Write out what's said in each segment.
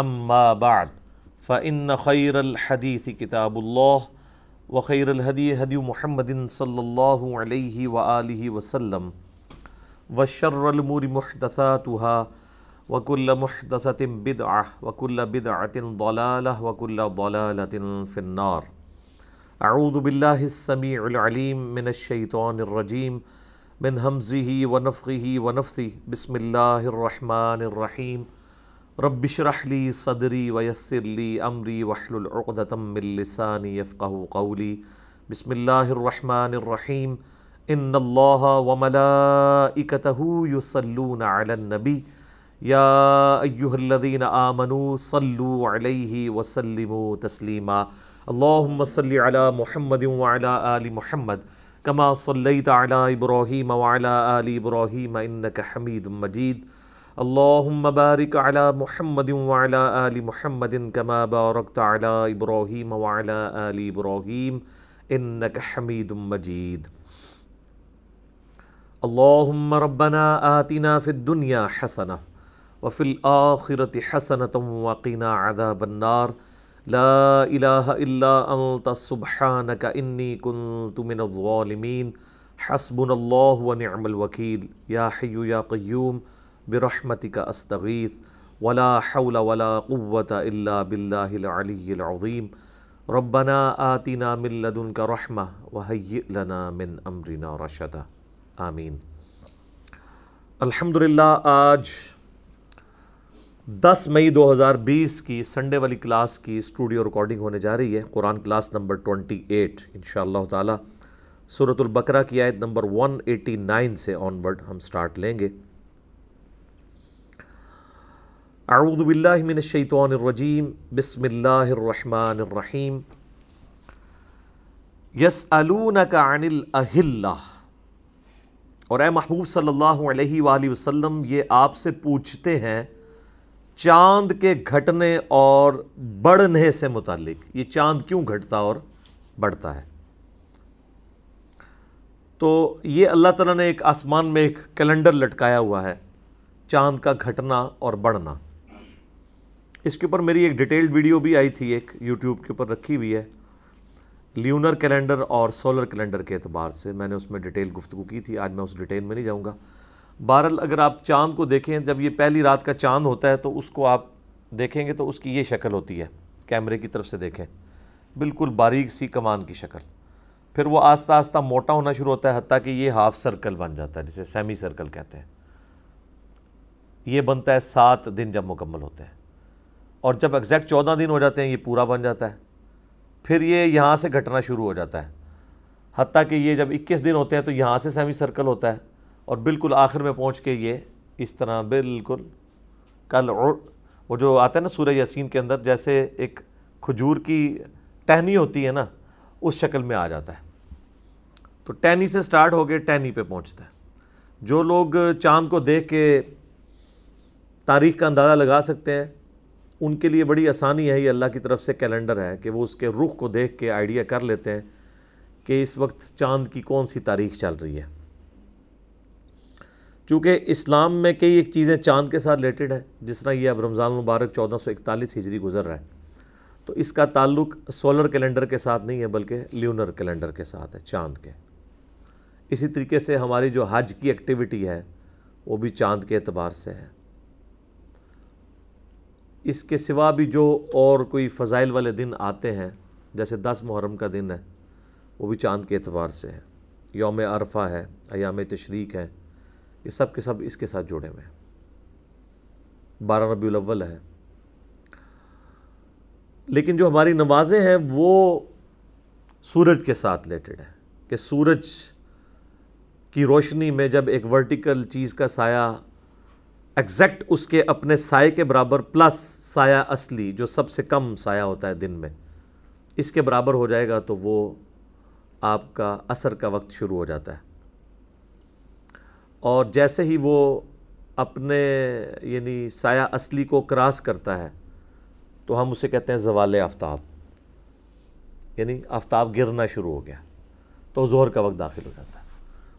اما بعد فان خير الحديث كتاب الله، وخير الهدي هدي محمد صلى الله عليه واله وسلم، وشر الامور محدثاتها، وكل محدثه بدعه وكل بدعه ضلاله وكل ضلاله في النار. اعوذ بالله السميع العليم من الشيطان الرجيم، من همزه ونفخه ونفثه. بسم الله الرحمن الرحيم. رب اشرح لي صدري ويسر لي امري واحلل عقدة من لساني يفقهوا قولي. بسم الله الرحمن الرحيم. ان الله وملائكته يصلون على النبي. يا ايها الذين امنوا صلوا عليه وسلموا تسليما. اللهم صل على محمد وعلى ال محمد. كما صليت على ابراهيم وعلى ال ابراهيم انك حميد مجيد. اللهم بارك على محمد وعلى آل محمد كما باركت على إبراهيم وعلى آل إبراهيم إنك حميد مجيد اللهم ربنا آتنا في الدنيا حسنة وفي الآخرة حسنة وقنا عذاب النار. لا إله إلا أنت سبحانك إني كنت من الظالمين حسبنا الله ونعم الوكيل يا حي يا قيوم برحمتك استغيث ولا حول ولا قوة الا بالله العلي العظيم ربنا آتنا من لدنك رحمة وهيئ لنا من امرنا رشدا آمین۔ الحمدللہ، آج دس مئی دو ہزار بیس کی سنڈے والی کلاس کی اسٹوڈیو ریکارڈنگ ہونے جا رہی ہے۔ Quran class number twenty eight ان شاء اللہ تعالیٰ۔ صورت البقرہ کی آیت نمبر ون ایٹی نائن سے آن ورڈ ہم سٹارٹ لیں گے۔ اعوذ باللہ من الشیطان الرجیم، بسم اللہ الرحمن الرحیم. یسألونک عن الاہلہ اور اے محبوب صلی اللہ علیہ وآلہ وسلم، یہ آپ سے پوچھتے ہیں چاند کے گھٹنے اور بڑھنے سے متعلق. یہ چاند کیوں گھٹتا اور بڑھتا ہے؟ تو یہ اللہ تعالیٰ نے ایک آسمان میں ایک کیلنڈر لٹکایا ہوا ہے، چاند کا گھٹنا اور بڑھنا. اس کے اوپر میری ایک ڈیٹیلڈ ویڈیو بھی آئی تھی، ایک یوٹیوب کے اوپر رکھی ہوئی ہے لیونر کیلنڈر اور سولر کیلنڈر کے اعتبار سے میں نے اس میں ڈیٹیل گفتگو کی تھی، آج میں اس ڈیٹیل میں نہیں جاؤں گا۔ بہرحال اگر آپ چاند کو دیکھیں، جب یہ پہلی رات کا چاند ہوتا ہے تو اس کو آپ دیکھیں گے تو اس کی یہ شکل ہوتی ہے، کیمرے کی طرف سے دیکھیں۔ بالکل باریک سی کمان کی شکل۔ پھر وہ آہستہ آہستہ موٹا ہونا شروع ہوتا ہے، حتیٰ کہ یہ ہاف سرکل بن جاتا ہے، جسے سیمی سرکل کہتے ہیں۔ یہ بنتا ہے سات دن جب مکمل ہوتے ہیں۔ اور جب ایگزیکٹ چودہ دن ہو جاتے ہیں، یہ پورا بن جاتا ہے۔ پھر یہ یہاں سے گھٹنا شروع ہو جاتا ہے۔ حتیٰ کہ یہ جب اکیس دن ہوتے ہیں تو یہاں سے سیمی سرکل ہوتا ہے۔ اور بالکل آخر میں پہنچ کے یہ اس طرح بالکل کل وہ جو آتا ہے نا سورہ یاسین کے اندر، جیسے ایک کھجور کی ٹہنی ہوتی ہے نا، اس شکل میں آ جاتا ہے۔ تو ٹہنی سے سٹارٹ ہو گئے ٹہنی پہ پہنچتا ہے۔ جو لوگ چاند کو دیکھ کے تاریخ کا اندازہ لگا سکتے ہیں ان کے لیے بڑی آسانی ہے، یہ اللہ کی طرف سے کیلنڈر ہے کہ وہ اس کے رخ کو دیکھ کے آئیڈیا کر لیتے ہیں کہ اس وقت چاند کی کون سی تاریخ چل رہی ہے۔ چونکہ اسلام میں کئی ایک چیزیں چاند کے ساتھ ریلیٹڈ ہے جس طرح یہ اب رمضان المبارک چودہ سو اکتالیس ہجری گزر رہا ہے۔ تو اس کا تعلق سولر کیلنڈر کے ساتھ نہیں ہے، بلکہ لیونر کیلنڈر کے ساتھ ہے، چاند کے۔ اسی طریقے سے ہماری جو حج کی ایکٹیویٹی ہے، وہ بھی چاند کے اعتبار سے ہے۔ اس کے سوا بھی جو اور کوئی فضائل والے دن آتے ہیں، جیسے دس محرم کا دن ہے، وہ بھی چاند کے اعتبار سے ہے۔ یوم عرفہ ہے، ایام تشریق ہے یہ سب کے سب اس کے ساتھ جڑے ہوئے ہیں۔ بارہ ربیع الاول ہے۔ لیکن جو ہماری نمازیں ہیں، وہ سورج کے ساتھ ریلیٹڈ ہے کہ سورج کی روشنی میں جب ایک ورٹیکل چیز کا سایہ ایگزیکٹ اس کے اپنے سائے کے برابر پلس سایہ اصلی جو سب سے کم سایہ ہوتا ہے دن میں، اس کے برابر ہو جائے گا تو وہ آپ کا اثر کا وقت شروع ہو جاتا ہے۔ اور جیسے ہی وہ اپنے یعنی سایہ اصلی کو کراس کرتا ہے تو ہم اسے کہتے ہیں زوال آفتاب۔ یعنی آفتاب گرنا شروع ہو گیا تو زہر کا وقت داخل ہو جاتا ہے۔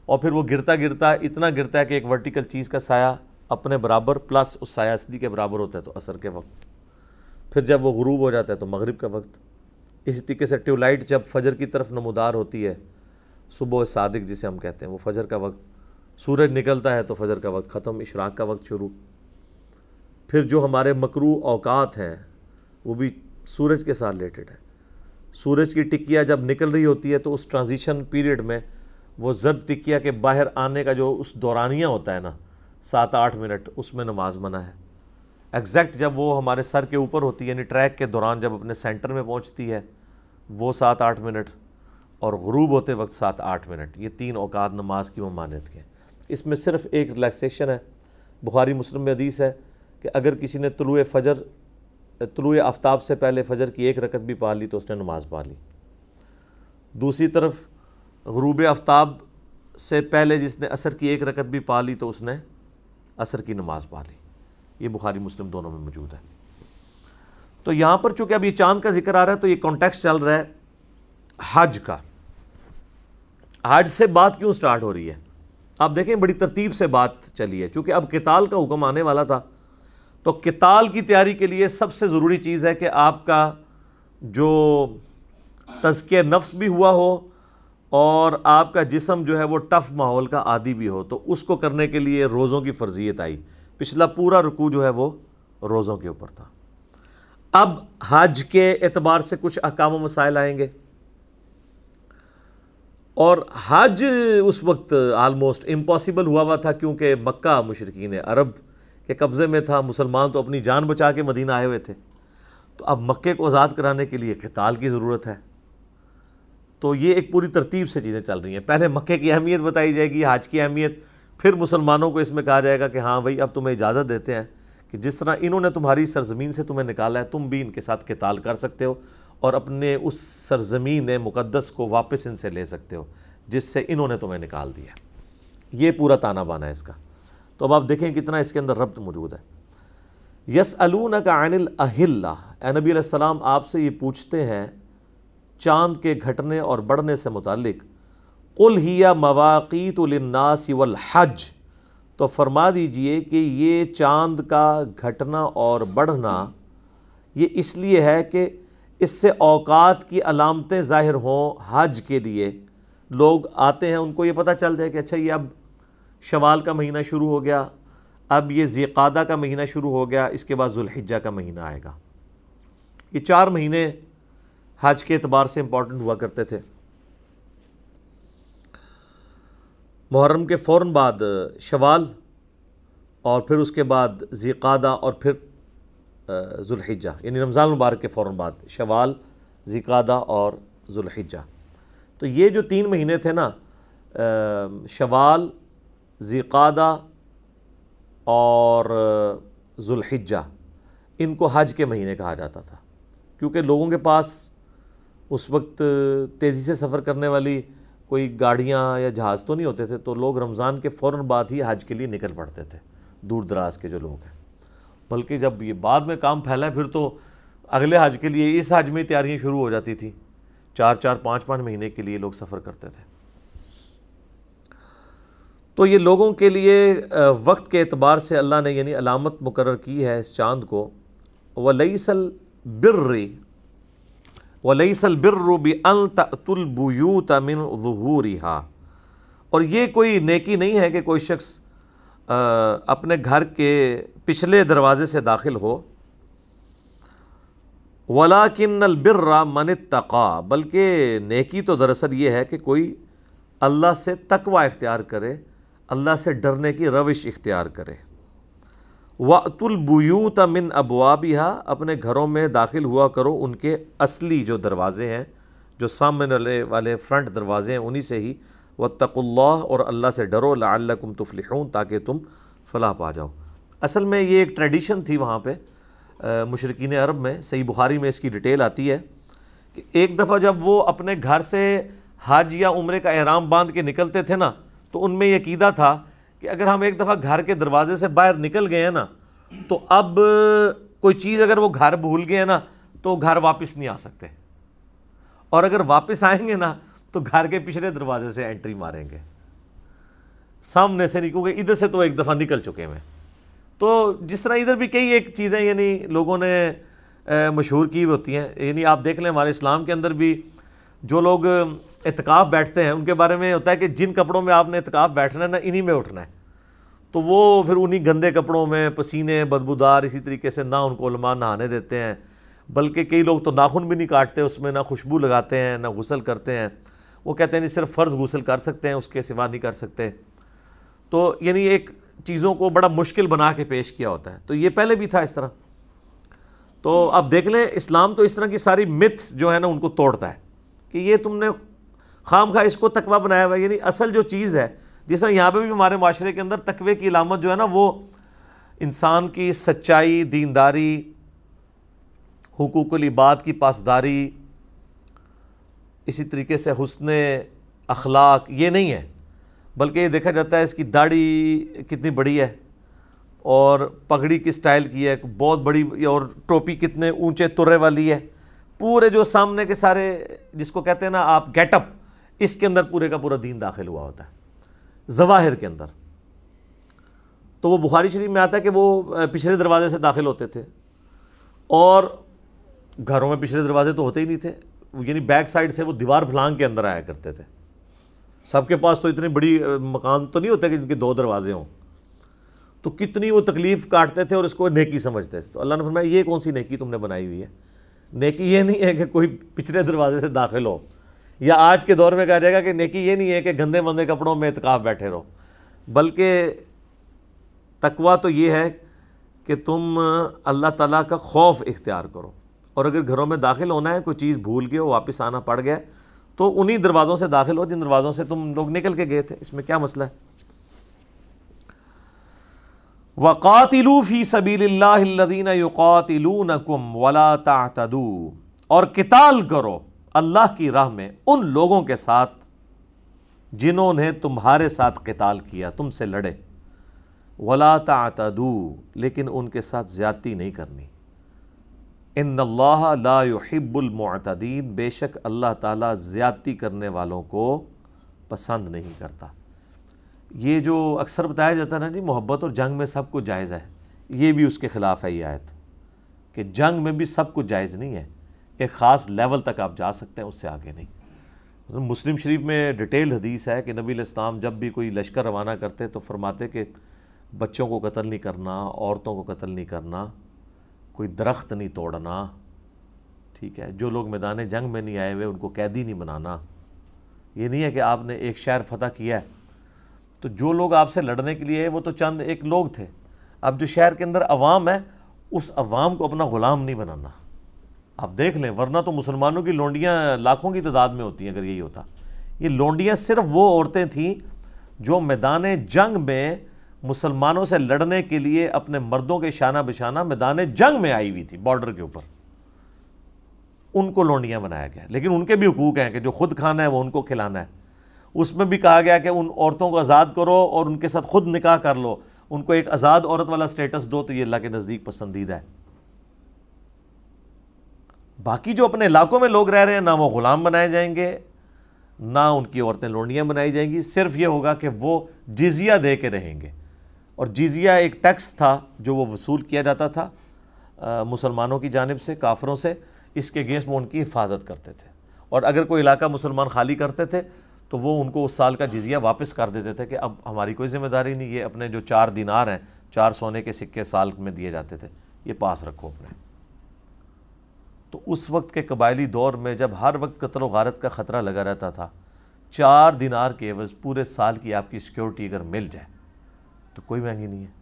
اور پھر وہ گرتا گرتا اتنا گرتا ہے کہ ایک ورٹیکل چیز کا سایہ اپنے برابر پلس اس سایہ اصلی کے برابر ہوتا ہے تو اثر کے وقت۔ پھر جب وہ غروب ہو جاتا ہے تو مغرب کا وقت۔ اسی طریقے سے ٹیو لائٹ جب فجر کی طرف نمودار ہوتی ہے، صبح صادق جسے ہم کہتے ہیں، وہ فجر کا وقت۔ سورج نکلتا ہے تو فجر کا وقت ختم، اشراق کا وقت شروع۔ پھر جو ہمارے مکرو اوقات ہیں، وہ بھی سورج کے ساتھ ریلیٹڈ ہے سورج کی ٹکیا جب نکل رہی ہوتی ہے تو اس ٹرانزیشن پیریڈ میں وہ زرد ٹکیا کے باہر آنے کا جو اس دورانیہ ہوتا ہے نا سات آٹھ منٹ اس میں نماز منع ہے۔ ایگزیکٹ جب وہ ہمارے سر کے اوپر ہوتی ہے یعنی ٹریک کے دوران جب اپنے سینٹر میں پہنچتی ہے، وہ سات آٹھ منٹ اور غروب ہوتے وقت سات آٹھ منٹ۔ یہ تین اوقات نماز کی ممانت کے اس میں صرف ایک ریلیکسیشن ہے۔ بخاری مسلم میں حدیث ہے کہ اگر کسی نے طلوع فجر، طلوع آفتاب سے پہلے فجر کی ایک رکت بھی پا لی تو اس نے نماز پا لی۔ دوسری طرف غروب آفتاب سے پہلے جس نے عصر کی ایک رکت بھی پا لی تو اس نے عصر کی نماز پا لی۔ یہ بخاری مسلم دونوں میں موجود ہے۔ تو یہاں پر چونکہ اب یہ چاند کا ذکر آ رہا ہے تو یہ کانٹیکس چل رہا ہے حج کا۔ حج سے بات کیوں سٹارٹ ہو رہی ہے؟ آپ دیکھیں بڑی ترتیب سے بات چلی ہے۔ چونکہ اب کتال کا حکم آنے والا تھا۔ تو کتال کی تیاری کے لیے سب سے ضروری چیز ہے کہ آپ کا جو تزکیہ نفس بھی ہوا ہو اور آپ کا جسم جو ہے وہ ٹف ماحول کا عادی بھی ہو، تو اس کو کرنے کے لیے روزوں کی فرضیت آئی۔ پچھلا پورا رکوع جو ہے وہ روزوں کے اوپر تھا۔ اب حج کے اعتبار سے کچھ احکام و مسائل آئیں گے۔ اور حج اس وقت آلموسٹ امپاسبل ہوا ہوا تھا، کیونکہ مکہ مشرقین عرب کے قبضے میں تھا۔ مسلمان تو اپنی جان بچا کے مدینہ آئے ہوئے تھے۔ تو اب مکے کو آزاد کرانے کے لیے قتال کی ضرورت ہے۔ تو یہ ایک پوری ترتیب سے چیزیں چل رہی ہیں۔ پہلے مکے کی اہمیت بتائی جائے گی، حج کی اہمیت، پھر مسلمانوں کو اس میں کہا جائے گا کہ ہاں بھائی، اب تمہیں اجازت دیتے ہیں کہ جس طرح انہوں نے تمہاری سرزمین سے تمہیں نکالا ہے، تم بھی ان کے ساتھ قتال کر سکتے ہو اور اپنے اس سرزمین مقدس کو واپس ان سے لے سکتے ہو، جس سے انہوں نے تمہیں نکال دیا یہ پورا تانا بانا ہے اس کا۔ تو اب آپ دیکھیں کتنا اس کے اندر ربط موجود ہے۔ یس کا عین الاحلہ اے نبی علیہ السلام، آپ سے یہ پوچھتے ہیں چاند کے گھٹنے اور بڑھنے سے متعلق، قل ہی مواقیت للناس والحج، تو فرما دیجیے کہ یہ چاند کا گھٹنا اور بڑھنا، یہ اس لیے ہے کہ اس سے اوقات کی علامتیں ظاہر ہوں حج کے لیے۔ لوگ آتے ہیں، ان کو یہ پتہ چل جائے کہ اچھا یہ اب شوال کا مہینہ شروع ہو گیا، اب یہ ذیقادہ کا مہینہ شروع ہو گیا، اس کے بعد ذوالحجہ کا مہینہ آئے گا۔ یہ چار مہینے حج کے اعتبار سے امپورٹنٹ ہوا کرتے تھے۔ محرم کے فوراً بعد شوال اور پھر اس کے بعد ذیقادہ اور پھر ذوالحجہ یعنی رمضان المبارک کے فوراً بعد شوال ذیقادہ اور ذوالحجہ۔ تو یہ جو تین مہینے تھے نا شوال ذیقادہ اور ذوالحجہ، ان کو حج کے مہینے کہا جاتا تھا۔ کیونکہ لوگوں کے پاس اس وقت تیزی سے سفر کرنے والی کوئی گاڑیاں یا جہاز تو نہیں ہوتے تھے، تو لوگ رمضان کے فوراً بعد ہی حج کے لیے نکل پڑتے تھے، دور دراز کے جو لوگ ہیں۔ بلکہ جب یہ بعد میں کام پھیلا ہے پھر تو اگلے حج کے لیے اس حج میں تیاریاں شروع ہو جاتی تھی چار چار، پانچ پانچ مہینے کے لیے لوگ سفر کرتے تھے۔ تو یہ لوگوں کے لیے وقت کے اعتبار سے اللہ نے یعنی علامت مقرر کی ہے اس چاند کو۔ وہ لئی سل برری وَلَيْسَ الْبِرُّ بِأَن تَأْتُ الْبُيُوتَ مِنْ ظُهُورِهَا۔ اور یہ کوئی نیکی نہیں ہے کہ کوئی شخص اپنے گھر کے پچھلے دروازے سے داخل ہو۔ وَلَكِنَّ الْبِرَّ مَنِ اتَّقَى۔ بلکہ نیکی تو دراصل یہ ہے کہ کوئی اللہ سے تقوی اختیار کرے، اللہ سے ڈرنے کی روش اختیار کرے۔ وَأْتُ الْبُيُوتَ مِنْ أَبْوَابِهَا۔ اپنے گھروں میں داخل ہوا کرو ان کے اصلی جو دروازے ہیں، جو سامنے والے فرنٹ دروازے ہیں، انہی سے ہی۔ وَاتَّقُوا اللَّهِ اور اللہ سے ڈرو، لَعَلَّكُمْ تُفْلِحُونَ، تاکہ تم فلاح پا جاؤ۔ اصل میں یہ ایک ٹریڈیشن تھی وہاں پہ مشرقین عرب میں۔ صحیح بخاری میں اس کی ڈیٹیل آتی ہے کہ ایک دفعہ جب وہ اپنے گھر سے حج یا عمرے کا احرام باندھ کے نکلتے تھے نا، تو ان میں یہ عقیدہ تھا کہ اگر ہم ایک دفعہ گھر کے دروازے سے باہر نکل گئے ہیں نا، تو اب کوئی چیز اگر وہ گھر بھول گئے ہیں نا، تو گھر واپس نہیں آ سکتے۔ اور اگر واپس آئیں گے نا، تو گھر کے پچھلے دروازے سے انٹری ماریں گے۔ سامنے سے نہیں، کیونکہ ادھر سے تو ایک دفعہ نکل چکے ہیں۔ تو جس طرح ادھر بھی کئی ایک چیزیں یعنی لوگوں نے مشہور کی ہوتی ہیں۔ یعنی آپ دیکھ لیں ہمارے اسلام کے اندر بھی جو لوگ اعتکاف بیٹھتے ہیں، ان کے بارے میں ہوتا ہے کہ جن کپڑوں میں آپ نے اعتکاف بیٹھنا ہے نا انہی میں اٹھنا ہے۔ تو وہ پھر انہی گندے کپڑوں میں، پسینے، بدبودار اسی طریقے سے نہ ان کو علماء نہانے دیتے ہیں، بلکہ کئی لوگ تو ناخن بھی نہیں کاٹتے، اس میں نہ خوشبو لگاتے ہیں، نہ غسل کرتے ہیں۔ وہ کہتے ہیں نہیں، صرف فرض غسل کر سکتے ہیں، اس کے سوا نہیں کر سکتے۔ تو یعنی ایک چیزوں کو بڑا مشکل بنا کے پیش کیا ہوتا ہے۔ تو یہ پہلے بھی تھا اس طرح۔ تو اب دیکھ لیں، اسلام تو اس طرح کی ساری متس جو ہے نا، ان کو توڑتا ہے کہ یہ تم نے خام خواہ اس کو تقوی بنایا ہوا یعنی اصل جو چیز ہے، جس طرح یہاں پہ بھی ہمارے معاشرے کے اندر تقوی کی علامت جو ہے نا، وہ انسان کی سچائی، دینداری، حقوق العباد کی پاسداری، اسی طریقے سے حسن اخلاق، یہ نہیں ہے۔ بلکہ یہ دیکھا جاتا ہے اس کی داڑھی کتنی بڑی ہے اور پگڑی کس سٹائل کی ہے، بہت بڑی اور ٹوپی کتنے اونچے ترے والی ہے۔ پورے جو سامنے کے سارے جس کو کہتے ہیں نا، آپ گیٹ اپ اس کے اندر پورے کا پورا دین داخل ہوا ہوتا ہے، ظواہر کے اندر۔ تو وہ بخاری شریف میں آتا ہے کہ وہ پچھلے دروازے سے داخل ہوتے تھے۔ اور گھروں میں پچھلے دروازے تو ہوتے ہی نہیں تھے یعنی بیک سائڈ سے وہ دیوار پھلانگ کے اندر آیا کرتے تھے۔ سب کے پاس تو اتنی بڑی مکان تو نہیں ہوتے کہ جن کے دو دروازے ہوں۔ تو کتنی وہ تکلیف کاٹتے تھے اور اس کو نیکی سمجھتے تھے۔ تو اللہ نے فرمایا، یہ کون سی نیکی تم نے بنائی ہوئی ہے؟ نیکی یہ نہیں ہے کہ کوئی پچھلے دروازے سے داخل ہو۔ یا آج کے دور میں کہا جائے گا کہ نیکی یہ نہیں ہے کہ گندے مندے کپڑوں میں اتقاف بیٹھے رہو۔ بلکہ تقوی تو یہ ہے کہ تم اللہ تعالیٰ کا خوف اختیار کرو۔ اور اگر گھروں میں داخل ہونا ہے، کوئی چیز بھول گئے ہو، واپس آنا پڑ گیا، تو انہی دروازوں سے داخل ہو جن دروازوں سے تم لوگ نکل کے گئے تھے۔ اس میں کیا مسئلہ ہے؟ وَقَاتِلُوا فِي سَبِيلِ اللَّهِ الَّذِينَ يُقَاتِلُونَكُمْ وَلَا تَعْتَدُوا۔ اور قتال کرو۔ اللہ کی راہ میں ان لوگوں کے ساتھ جنہوں نے تمہارے ساتھ قتال کیا، تم سے لڑے۔ وَلَا تَعْتَدُوا، لیکن ان کے ساتھ زیادتی نہیں کرنی۔ ان اللہ لا يحب المعتدین بے شک اللہ تعالیٰ زیادتی کرنے والوں کو پسند نہیں کرتا۔ یہ جو اکثر بتایا جاتا ہے نا جی محبت اور جنگ میں سب کچھ جائز ہے۔ یہ بھی اس کے خلاف ہے یہ آیت، کہ جنگ میں بھی سب کچھ جائز نہیں ہے۔ ایک خاص لیول تک آپ جا سکتے ہیں، اس سے آگے نہیں۔ مسلم شریف میں ڈیٹیل حدیث ہے کہ نبی الاسلام جب بھی کوئی لشکر روانہ کرتے تو فرماتے کہ بچوں کو قتل نہیں کرنا، عورتوں کو قتل نہیں کرنا، کوئی درخت نہیں توڑنا۔ ٹھیک ہے، جو لوگ میدان جنگ میں نہیں آئے ہوئے، ان کو قیدی نہیں بنانا۔ یہ نہیں ہے کہ آپ نے ایک شہر فتح کیا ہے۔ تو جو لوگ آپ سے لڑنے کے لیے وہ تو چند ایک لوگ تھے۔ اب جو شہر کے اندر عوام ہے، اس عوام کو اپنا غلام نہیں بنانا۔ آپ دیکھ لیں، ورنہ تو مسلمانوں کی لونڈیاں لاکھوں کی تعداد میں ہوتی ہیں اگر یہی ہوتا۔ یہ لونڈیاں صرف وہ عورتیں تھیں جو میدان جنگ میں مسلمانوں سے لڑنے کے لیے اپنے مردوں کے شانہ بشانہ میدان جنگ میں آئی ہوئی تھی بارڈر کے اوپر۔ ان کو لونڈیاں بنایا گیا۔ لیکن ان کے بھی حقوق ہیں کہ جو خود کھانا ہے وہ ان کو کھلانا ہے۔ اس میں بھی کہا گیا کہ ان عورتوں کو آزاد کرو اور ان کے ساتھ خود نکاح کر لو۔ ان کو ایک آزاد عورت والا سٹیٹس دو تو یہ اللہ کے نزدیک پسندیدہ ہے۔ باقی جو اپنے علاقوں میں لوگ رہ رہے ہیں، نہ وہ غلام بنائے جائیں گے، نہ ان کی عورتیں لونڈیاں بنائی جائیں گی۔ صرف یہ ہوگا کہ وہ جزیہ دے کے رہیں گے۔ اور جیزیہ ایک ٹیکس تھا جو وہ وصول کیا جاتا تھا مسلمانوں کی جانب سے، کافروں سے۔ اس کے گیسٹ وہ ان کی حفاظت کرتے تھے۔ اور اگر کوئی علاقہ مسلمان خالی کرتے تھے، تو وہ ان کو اس سال کا جزیہ واپس کر دیتے تھے کہ اب ہماری کوئی ذمہ داری نہیں، یہ اپنے جو چار دینار ہیں، چار سونے کے سکے سال میں دیے جاتے تھے۔ یہ پاس رکھو اپنے۔ تو اس وقت کے قبائلی دور میں جب ہر وقت قتل و غارت کا خطرہ لگا رہتا تھا، چار دینار کے عوض پورے سال کی آپ کی سیکیورٹی اگر مل جائے، تو کوئی مہنگی نہیں ہے۔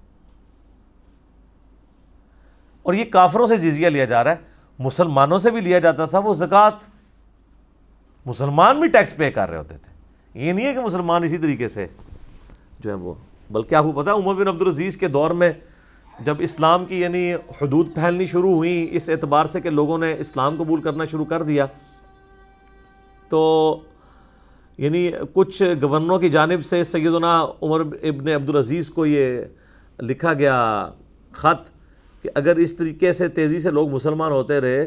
اور یہ کافروں سے جزیہ لیا جا رہا ہے، مسلمانوں سے بھی لیا جاتا تھا وہ زکوٰۃ۔ مسلمان بھی ٹیکس پے کر رہے ہوتے تھے۔ یہ نہیں ہے کہ مسلمان اسی طریقے سے جو ہے وہ، بلکہ آپ کو پتا عمر بن عبدالعزیز کے دور میں جب اسلام کی یعنی حدود پھیلنی شروع ہوئی اس اعتبار سے کہ لوگوں نے اسلام قبول کرنا شروع کر دیا، تو یعنی کچھ گورنروں کی جانب سے سیدنا عمر ابن عبدالعزیز کو یہ لکھا گیا خط کہ اگر اس طریقے سے تیزی سے لوگ مسلمان ہوتے رہے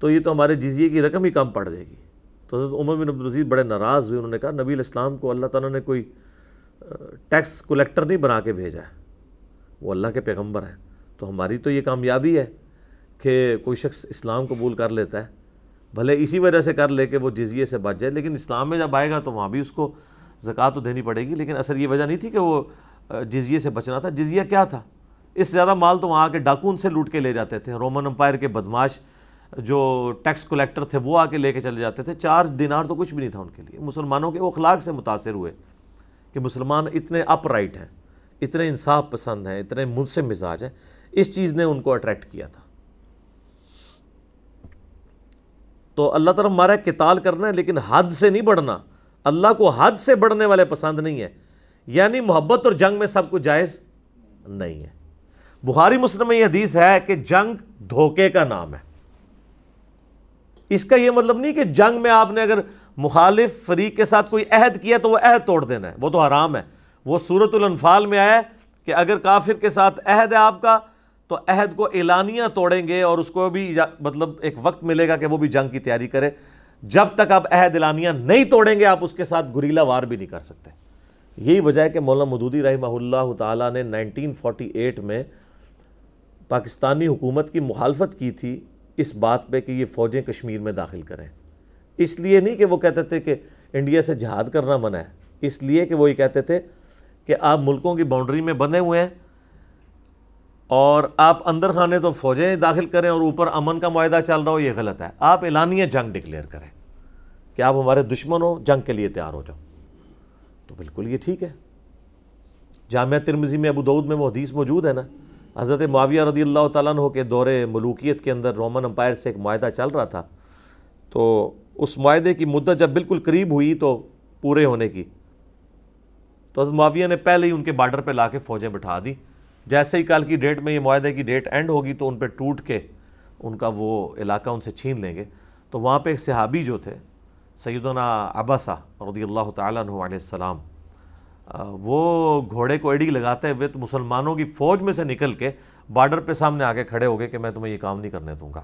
تو یہ تو ہمارے جزیے کی رقم ہی کم پڑ جائے گی۔ تو حضرت عمر بن عبدالعزیز بڑے ناراض ہوئے، انہوں نے کہا نبی الاسلام کو اللہ تعالیٰ نے کوئی ٹیکس کلیکٹر نہیں بنا کے بھیجا ہے۔ وہ اللہ کے پیغمبر ہیں۔ تو ہماری تو یہ کامیابی ہے کہ کوئی شخص اسلام قبول کر لیتا ہے، بھلے اسی وجہ سے کر لے کہ وہ جزیے سے بچ جائے۔ لیکن اسلام میں جب آئے گا تو وہاں بھی اس کو زکوٰۃ تو دینی پڑے گی۔ لیکن اثر یہ وجہ نہیں تھی کہ وہ جزیے سے بچنا تھا۔ جزیہ کیا تھا؟ اس سے زیادہ مال تو وہاں کے ڈاکون سے لوٹ کے لے جاتے تھے۔ رومن امپائر کے بدماش جو ٹیکس کلیکٹر تھے، وہ آ کے لے کے چلے جاتے تھے۔ چار دینار تو کچھ بھی نہیں تھا ان کے لیے۔ مسلمانوں کے وہ اخلاق سے متاثر ہوئے کہ مسلمان اتنے اپ رائٹ ہیں۔ اتنے انصاف پسند ہیں، اتنے منصف مزاج ہیں، اس چیز نے ان کو اٹریکٹ کیا تھا۔ تو اللہ تعالیٰ ہمارا کتال کرنا ہے، لیکن حد سے نہیں بڑھنا۔ اللہ کو حد سے بڑھنے والے پسند نہیں ہے یعنی محبت اور جنگ میں سب کچھ جائز نہیں ہے۔ بخاری مسلم میں یہ حدیث ہے کہ جنگ دھوکے کا نام ہے۔ اس کا یہ مطلب نہیں کہ جنگ میں آپ نے اگر مخالف فریق کے ساتھ کوئی عہد کیا تو وہ عہد توڑ دینا ہے، وہ تو حرام ہے۔ وہ صورت الانفال میں آیا کہ اگر کافر کے ساتھ عہد ہے آپ کا، تو عہد کو اعلانیہ توڑیں گے اور اس کو بھی مطلب ایک وقت ملے گا کہ وہ بھی جنگ کی تیاری کرے۔ جب تک آپ عہد اعلانیہ نہیں توڑیں گے، آپ اس کے ساتھ گریلا وار بھی نہیں کر سکتے۔ یہی وجہ ہے کہ مولانا مدودی رحمہ اللہ تعالیٰ نے نائنٹین فورٹی ایٹ میں پاکستانی حکومت کی مخالفت کی تھی اس بات پہ کہ یہ فوجیں کشمیر میں داخل کریں۔ اس لیے نہیں کہ وہ کہتے تھے کہ انڈیا سے جہاد کرنا منع ہے، اس لیے کہ وہ یہ کہتے تھے کہ آپ ملکوں کی باؤنڈری میں بندے ہوئے ہیں اور آپ اندر خانے تو فوجیں داخل کریں اور اوپر امن کا معاہدہ چل رہا ہو، یہ غلط ہے۔ آپ اعلانیہ جنگ ڈکلیئر کریں کہ آپ ہمارے دشمن ہو، جنگ کے لیے تیار ہو جاؤ۔ تو بالکل یہ ٹھیک ہے۔ جامعہ ترمزی میں ابو دعود میں وہ حدیث موجود ہے نا، حضرت معاویہ رضی اللہ تعالیٰ عنہ کے دور ملوکیت کے اندر رومن امپائر سے ایک معاہدہ چل رہا تھا۔ تو اس معاہدے کی مدت جب بالکل قریب ہوئی تو پورے ہونے کی تو حضرت معاویہ نے پہلے ہی ان کے بارڈر پہ لا کے فوجیں بٹھا دی جیسے ہی کل کی ڈیٹ میں یہ معاہدے کی ڈیٹ اینڈ ہوگی تو ان پہ ٹوٹ کے ان کا وہ علاقہ ان سے چھین لیں گے۔ تو وہاں پہ ایک صحابی جو تھے، سیدنا عباسہ رضی اللہ تعالیٰ عنہ علیہ السلام وہ گھوڑے کو ایڈی لگاتے ہوئے تو مسلمانوں کی فوج میں سے نکل کے بارڈر پہ سامنے آگے کھڑے ہو گئے کہ میں تمہیں یہ کام نہیں کرنے دوں گا۔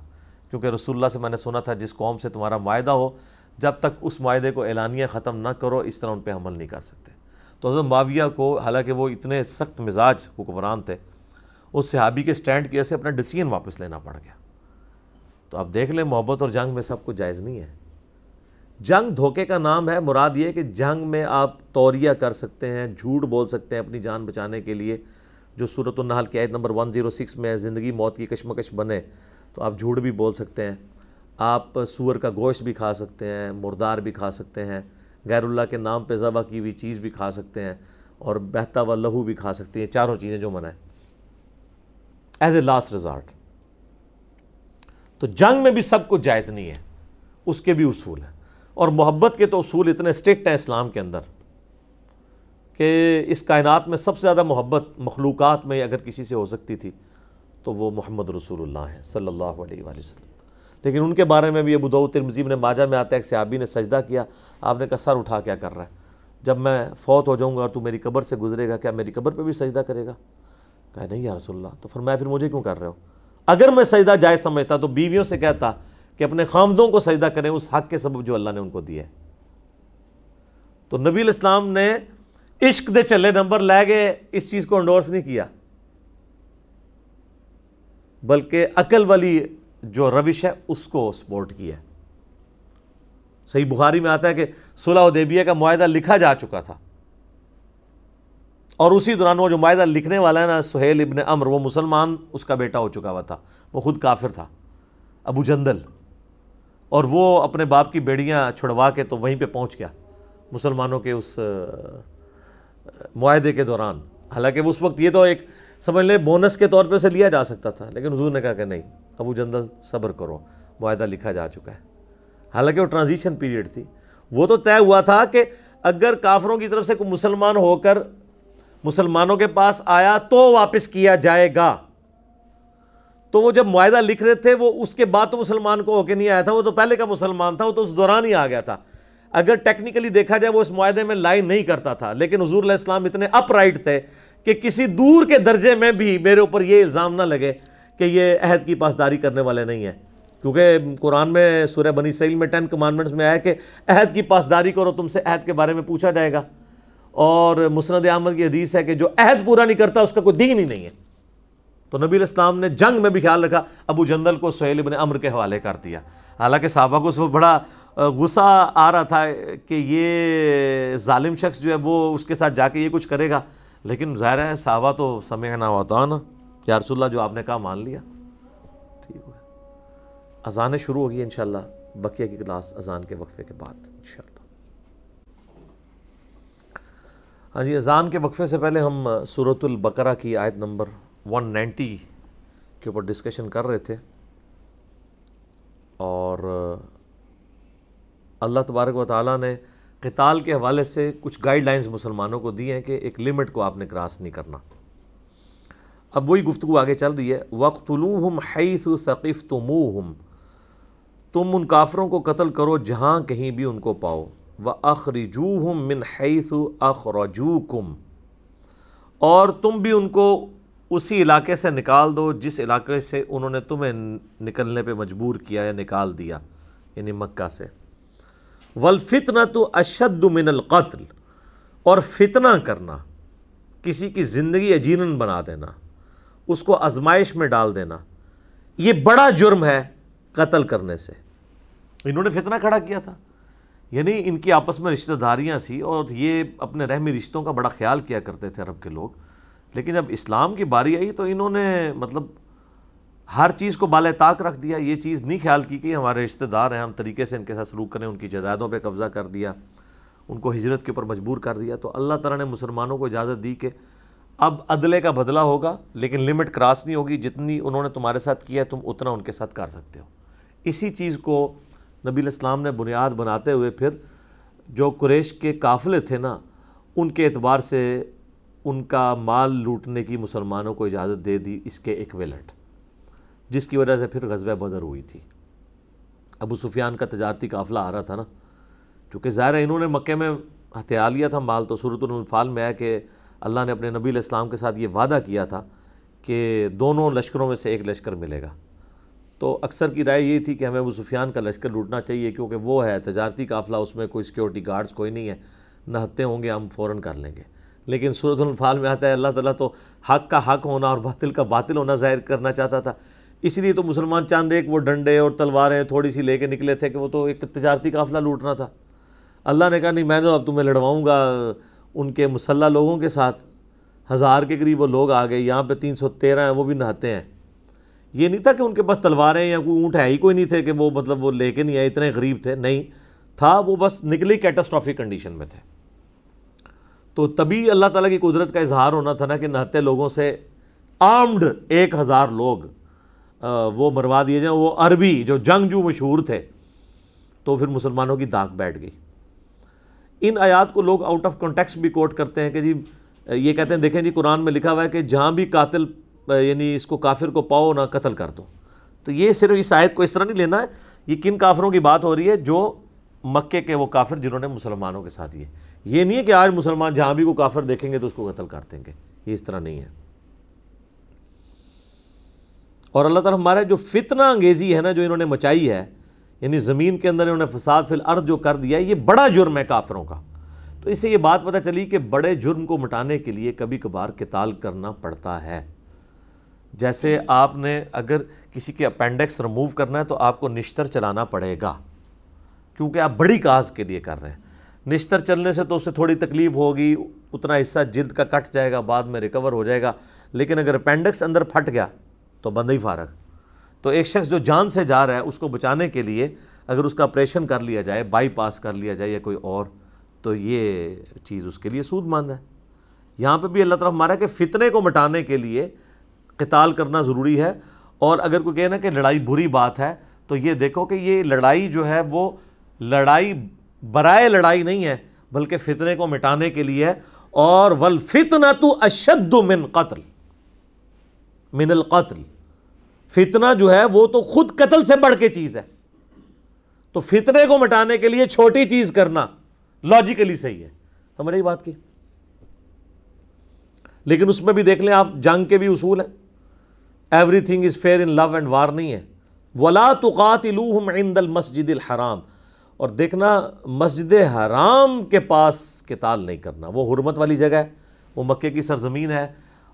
کیونکہ رسول اللہ سے میں نے سنا تھا جس قوم سے تمہارا معاہدہ ہو، جب تک اس معاہدے کو اعلانیہ ختم نہ کرو، اس طرح ان پہ عمل نہیں کر سکتے۔ تو حضرت معاویہ کو حالانکہ وہ اتنے سخت مزاج حکمران تھے، اس صحابی کے سٹینڈ کی وجہ سے اپنا ڈسیزن واپس لینا پڑ گیا۔ تو اب دیکھ لیں، محبت اور جنگ میں سب کچھ جائز نہیں ہے۔ جنگ دھوکے کا نام ہے، مراد یہ کہ جنگ میں آپ توریہ کر سکتے ہیں، جھوٹ بول سکتے ہیں اپنی جان بچانے کے لیے۔ جو صورت النحل کی عید نمبر 106 میں زندگی موت کی کشمکش بنے، تو آپ جھوٹ بھی بول سکتے ہیں۔ آپ سور کا گوشت بھی کھا سکتے ہیں، مردار بھی کھا سکتے ہیں۔ غیر اللہ کے نام پہ ذبح کی ہوئی چیز بھی کھا سکتے ہیں اور بہتا و لہو بھی کھا سکتے ہیں چاروں چیزیں جو منع ایز اے لاسٹ ریزارٹ تو جنگ میں بھی سب کچھ جائز نہیں ہے، اس کے بھی اصول ہیں۔ اور محبت کے تو اصول اتنے اسٹرکٹ ہیں اسلام کے اندر کہ اس کائنات میں سب سے زیادہ محبت مخلوقات میں اگر کسی سے ہو سکتی تھی تو وہ محمد رسول اللہ ہیں صلی اللہ علیہ وآلہ وسلم۔ لیکن ان کے بارے میں بھی ابو دعو ترمزیم نے ماجہ میں آتا ہے، ایک صحابی نے سجدہ کیا، آپ نے کہا، سر اٹھا کیا کر رہا ہے۔ جب میں فوت ہو جاؤں گا اور تو میری قبر سے گزرے گا، کیا میری قبر پہ بھی سجدہ کرے گا؟ کہا، نہیں یا رسول اللہ۔ تو فرمایا، پھر مجھے کیوں کر رہے ہو؟ اگر میں سجدہ جائز سمجھتا تو بیویوں سے کہتا کہ اپنے خامدوں کو سجدہ کریں، اس حق کے سبب جو اللہ نے ان کو دیا ہے۔ تو نبی الاسلام نے عشق دے چلے نمبر لے گئے، اس چیز کو انڈورس نہیں کیا۔ بلکہ عقل والی جو روش ہے، اس کو سپورٹ کیا صحیح بخاری میں آتا ہے کہ صلح دیبیہ کا معاہدہ لکھا جا چکا تھا۔ اور اسی دوران وہ جو معاہدہ لکھنے والا ہے نا، سہیل ابن امر، وہ مسلمان، اس کا بیٹا ہو چکا ہوا تھا۔ وہ خود کافر تھا، ابو جندل۔ اور وہ اپنے باپ کی بیڑیاں چھڑوا کے تو وہیں پہ پہنچ گیا مسلمانوں کے اس معاہدے کے دوران۔ حالانکہ اس وقت یہ تو ایک سمجھ لیں، بونس کے طور پہ اسے لیا جا سکتا تھا، لیکن حضور نے کہا کہ نہیں، ابو جندل صبر کرو، معاہدہ لکھا جا چکا ہے۔ حالانکہ وہ ٹرانزیشن پیریڈ تھی۔ وہ تو طے ہوا تھا کہ اگر کافروں کی طرف سے کوئی مسلمان ہو کر مسلمانوں کے پاس آیا تو واپس کیا جائے گا۔ تو وہ جب معاہدہ لکھ رہے تھے، وہ اس کے بعد تو مسلمان کو ہو کے نہیں آیا تھا، وہ تو پہلے کا مسلمان تھا، وہ تو اس دوران ہی آ گیا تھا۔ اگر ٹیکنیکلی دیکھا جائے، وہ اس معاہدے میں لائن نہیں کرتا تھا، لیکن حضور علیہ السلام اتنے اپ رائٹ تھے کہ کسی دور کے درجے میں بھی میرے اوپر یہ الزام نہ لگے کہ یہ عہد کی پاسداری کرنے والے نہیں ہیں۔ کیونکہ قرآن میں سورہ بنی سیل میں ٹین کمانڈمنٹس میں آیا کہ عہد کی پاسداری کرو، تم سے عہد کے بارے میں پوچھا جائے گا۔ اور مسند احمد کی حدیث ہے کہ جو عہد پورا نہیں کرتا، اس کا کوئی دین ہی نہیں ہے۔ تو نبی علیہ السلام نے جنگ میں بھی خیال رکھا، ابو جندل کو سہیل ابن امر کے حوالے کر دیا۔ حالانکہ صحابہ کو اس وقت بڑا غصہ آ رہا تھا کہ یہ ظالم شخص جو ہے وہ اس کے ساتھ جا کے یہ کچھ کرے گا۔ لیکن ظاہر ہے صحابہ تو سمے نہ ہوتا نا یا رسول اللہ جو آپ نے کہا مان لیا۔ ٹھیک ہے اذانیں شروع ہوگی انشاءاللہ، بقیہ کی کلاس اذان کے وقفے کے بعد انشاءاللہ۔ ہاں جی اذان کے وقفے سے پہلے ہم صورت البقرہ کی آیت نمبر ون نائنٹی کے اوپر ڈسکشن کر رہے تھے۔ اور اللہ تبارک و تعالیٰ نے قتال کے حوالے سے کچھ گائیڈ لائنز مسلمانوں کو دی ہیں کہ ایک لمٹ کو آپ نے کراس نہیں کرنا۔ اب وہی گفتگو آگے چل رہی ہے۔ وقت الوحم حیث ثقیف تم ان کافروں کو قتل کرو جہاں کہیں بھی ان کو پاؤ۔ و اخرجوہم من حیث اخرجوکم اور تم بھی ان کو اسی علاقے سے نکال دو جس علاقے سے انہوں نے تمہیں نکلنے پہ مجبور کیا یا نکال دیا یعنی مکہ سے۔ والفتنہ تو اشد من القتل، اور فتنہ کرنا، کسی کی زندگی یجینن بنا دینا، اس کو ازمائش میں ڈال دینا، یہ بڑا جرم ہے قتل کرنے سے۔ انہوں نے فتنہ کھڑا کیا تھا۔ یعنی ان کی آپس میں رشتہ داریاں سی، اور یہ اپنے رحمی رشتوں کا بڑا خیال کیا کرتے تھے عرب کے لوگ۔ لیکن جب اسلام کی باری آئی تو انہوں نے مطلب ہر چیز کو بال طاق رکھ دیا، یہ چیز نہیں خیال کی کہ ہمارے رشتہ دار ہیں، ہم طریقے سے ان کے ساتھ سلوک کریں، ان کی جائیدادوں پہ قبضہ کر دیا، ان کو ہجرت کے اوپر مجبور کر دیا۔ تو اللہ تعالیٰ نے مسلمانوں کو اجازت دی کہ اب عدلے کا بدلہ ہوگا، لیکن لمٹ کراس نہیں ہوگی، جتنی انہوں نے تمہارے ساتھ کیا تم اتنا ان کے ساتھ کر سکتے ہو۔ اسی چیز کو نبی الاسلام نے بنیاد بناتے ہوئے پھر جو قریش کے قافلے تھے نا، ان کے اعتبار سے ان کا مال لوٹنے کی مسلمانوں کو اجازت دے دی اس کے ایکویلنٹ جس کی وجہ سے پھر غزوہ بدر ہوئی تھی۔ ابو سفیان کا تجارتی قافلہ آ رہا تھا نا، چونکہ ظاہر ہے انہوں نے مکے میں ہتھیا لیا تھا مال، تو صورت الفال میں ہے کہ اللہ نے اپنے نبی علیہ السلام کے ساتھ یہ وعدہ کیا تھا کہ دونوں لشکروں میں سے ایک لشکر ملے گا۔ تو اکثر کی رائے یہ تھی کہ ہمیں ابو سفیان کا لشکر لوٹنا چاہیے، کیونکہ وہ ہے، تجارتی قافلہ، اس میں کوئی سیکیورٹی گارڈز کوئی نہیں ہے۔ نہ ہتے ہوں گے، ہم فوراً کر لیں گے۔ لیکن صورت الفال میں آتا ہے، اللہ تعالیٰ تو حق کا حق ہونا اور باطل کا باطل ہونا ظاہر کرنا چاہتا تھا۔ اس لیے تو مسلمان چاند ایک وہ ڈنڈے اور تلواریں تھوڑی سی لے کے نکلے تھے کہ وہ تو ایک تجارتی قافلہ لوٹنا تھا۔ اللہ نے کہا، نہیں، میں تو اب تمہیں لڑواؤں گا ان کے مسلح لوگوں کے ساتھ۔ ہزار کے قریب وہ لوگ آ گئے، یہاں پہ تین سو تیرہ ہیں، وہ بھی نہاتے ہیں۔ یہ نہیں تھا کہ ان کے پاس تلواریں یا کوئی اونٹ ہے ہی کوئی نہیں تھے کہ وہ مطلب وہ لے کے نہیں آئے، اتنے غریب تھے۔ نہیں، تھا وہ بس نکلی کیٹاسٹرافک کنڈیشن میں تھے۔ تو تبھی اللہ تعالیٰ کی قدرت کا اظہار ہونا تھا نا کہ نہتے لوگوں سے آرمڈ ایک ہزار لوگ۔ وہ مروا دیے جائیں۔ وہ عربی جو جنگ جو مشہور تھے، تو پھر مسلمانوں کی داغ بیٹھ گئی۔ ان آیات کو لوگ آؤٹ آف کانٹیکس بھی کوٹ کرتے ہیں کہ جی یہ کہتے ہیں، دیکھیں جی قرآن میں لکھا ہوا ہے کہ جہاں بھی قاتل یعنی اس کو کافر کو پاؤ، نہ قتل کر دو۔ تو یہ صرف اس آیت کو اس طرح نہیں لینا ہے۔ یہ کن کافروں کی بات ہو رہی ہے؟ جو مکے کے وہ کافر جنہوں نے مسلمانوں کے ساتھ یہ۔ یہ نہیں ہے کہ آج مسلمان جہاں بھی کو کافر دیکھیں گے تو اس کو قتل کر دیں گے۔ یہ اس طرح نہیں ہے۔ اور اللہ تعالیٰ ہمارے جو فتنہ انگیزی ہے نا جو انہوں نے مچائی ہے یعنی زمین کے اندر انہوں نے فساد فی الارض جو کر دیا ہے یہ بڑا جرم ہے کافروں کا۔ تو اس سے یہ بات پتہ چلی کہ بڑے جرم کو مٹانے کے لیے کبھی کبھار قتال کرنا پڑتا ہے۔ جیسے آپ نے اگر کسی کے اپینڈکس ریموو کرنا ہے تو آپ کو نشتر چلانا پڑے گا۔ کیونکہ آپ بڑی کاز کے لیے کر رہے ہیں۔ نشتر چلنے سے تو اس سے تھوڑی تکلیف ہوگی، اتنا حصہ جلد کا کٹ جائے گا، بعد میں ریکور ہو جائے گا۔ لیکن اگر اپینڈکس اندر پھٹ گیا تو بند ہی فارغ۔ تو ایک شخص جو جان سے جا رہا ہے، اس کو بچانے کے لیے اگر اس کا آپریشن کر لیا جائے بائی پاس کر لیا جائے یا کوئی اور، تو یہ چیز اس کے لیے سود مند ہے۔ یہاں پہ بھی اللہ تعالیٰ ہمارا کہ فتنے کو مٹانے کے لیے قتال کرنا ضروری ہے۔ اور اگر کوئی کہنا کہ لڑائی بری بات ہے، تو یہ دیکھو کہ یہ لڑائی جو ہے، وہ لڑائی برائے لڑائی نہیں ہے، بلکہ فتنے کو مٹانے کے لیے اور ولفتنا تو اشد من قتل۔ من القتل۔ فتنہ جو ہے وہ تو خود قتل سے بڑھ کے چیز ہے۔ تو فتنے کو مٹانے کے لیے چھوٹی چیز کرنا لاجیکلی صحیح ہے۔ سمجھ رہی بات کی۔ لیکن اس میں بھی دیکھ لیں آپ، جنگ کے بھی اصول ہیں۔ Everything is fair in love and war نہیں ہے۔ ولا تقاتلوہم عند المسجد الحرام۔ اور دیکھنا، مسجد حرام کے پاس قتال نہیں کرنا۔ وہ حرمت والی جگہ ہے۔ وہ مکے کی سرزمین ہے۔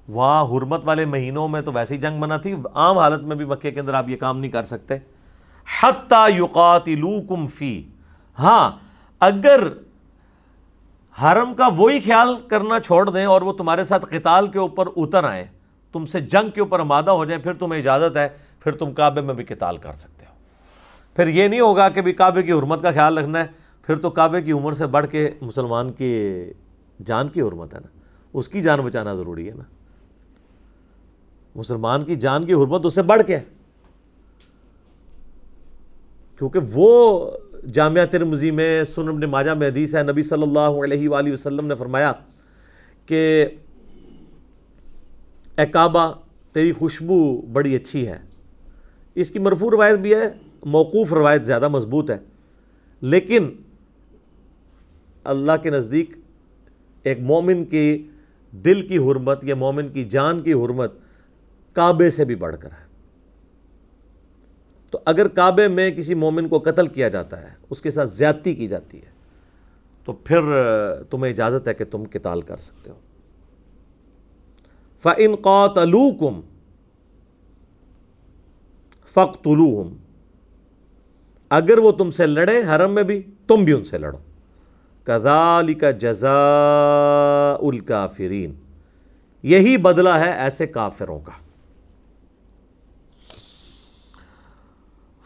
وہاں حرمت والے مہینوں میں تو ویسے ہی جنگ بنا تھی، عام حالت میں بھی مکے کے اندر آپ یہ کام نہیں کر سکتے۔ حتی یقاتلوکم فی۔ ہاں اگر حرم کا وہی خیال کرنا چھوڑ دیں اور وہ تمہارے ساتھ قتال کے اوپر اتر آئیں، تم سے جنگ کے اوپر آمادہ ہو جائیں، پھر تمہیں اجازت ہے، پھر تم کعبے میں بھی قتال کر سکتے ہو۔ پھر یہ نہیں ہوگا کہ بھی کعبے کی حرمت کا خیال رکھنا ہے، پھر تو کعبے کی عمر سے بڑھ کے مسلمان کی جان کی حرمت ہے نا۔ اس کی جان بچانا ضروری ہے نا۔ مسلمان کی جان کی حرمت اس سے بڑھ کے کیونکہ وہ جامعہ ترمزی میں سن ابن ماجہ میں حدیث ہے، نبی صلی اللہ علیہ وآلہ وسلم نے فرمایا کہ اے کعبہ، تیری خوشبو بڑی اچھی ہے۔ اس کی مرفوع روایت بھی ہے، موقوف روایت زیادہ مضبوط ہے۔ لیکن اللہ کے نزدیک ایک مومن کی دل کی حرمت یا مومن کی جان کی حرمت کعبے سے بھی بڑھ کر ہے۔ تو اگر کعبے میں کسی مومن کو قتل کیا جاتا ہے، اس کے ساتھ زیادتی کی جاتی ہے، تو پھر تمہیں اجازت ہے کہ تم قتال کر سکتے ہو۔ فَإِن قَاتَلُوكُمْ فَقْتُلُوهُمْ اگر وہ تم سے لڑے حرم میں بھی، تم بھی ان سے لڑو۔ كَذَلِكَ جَزَاءُ الْكَافِرِينَ۔ یہی بدلہ ہے ایسے کافروں کا۔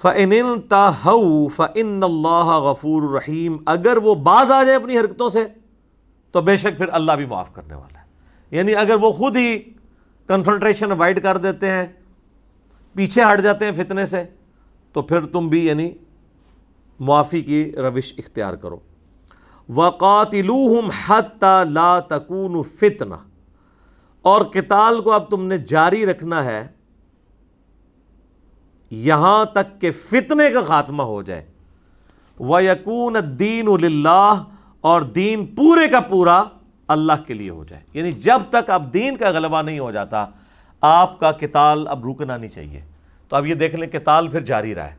فَإِنِ انْتَهَوْا فَإِنَّ اللَّهَ غَفُورُ الرَّحِيمُ اگر وہ باز آ جائے اپنی حرکتوں سے، تو بے شک پھر اللہ بھی معاف کرنے والا ہے۔ یعنی اگر وہ خود ہی کنفنٹریشن اوائڈ کر دیتے ہیں، پیچھے ہٹ جاتے ہیں فتنے سے، تو پھر تم بھی یعنی معافی کی روش اختیار کرو۔ وَقَاتِلُوهُمْ حَتَّى لَا تَكُونُ فِتْنَةً۔ اور قتال کو اب تم نے جاری رکھنا ہے یہاں تک کہ فتنے کا خاتمہ ہو جائے۔ وَيَكُونَ الدِّينُ لِلَّهِ اور دین پورے کا پورا اللہ کے لیے ہو جائے۔ یعنی جب تک اب دین کا غلبہ نہیں ہو جاتا، آپ کا قتال اب رکنا نہیں چاہیے۔ تو اب یہ دیکھ لیں قتال پھر جاری رہا ہے۔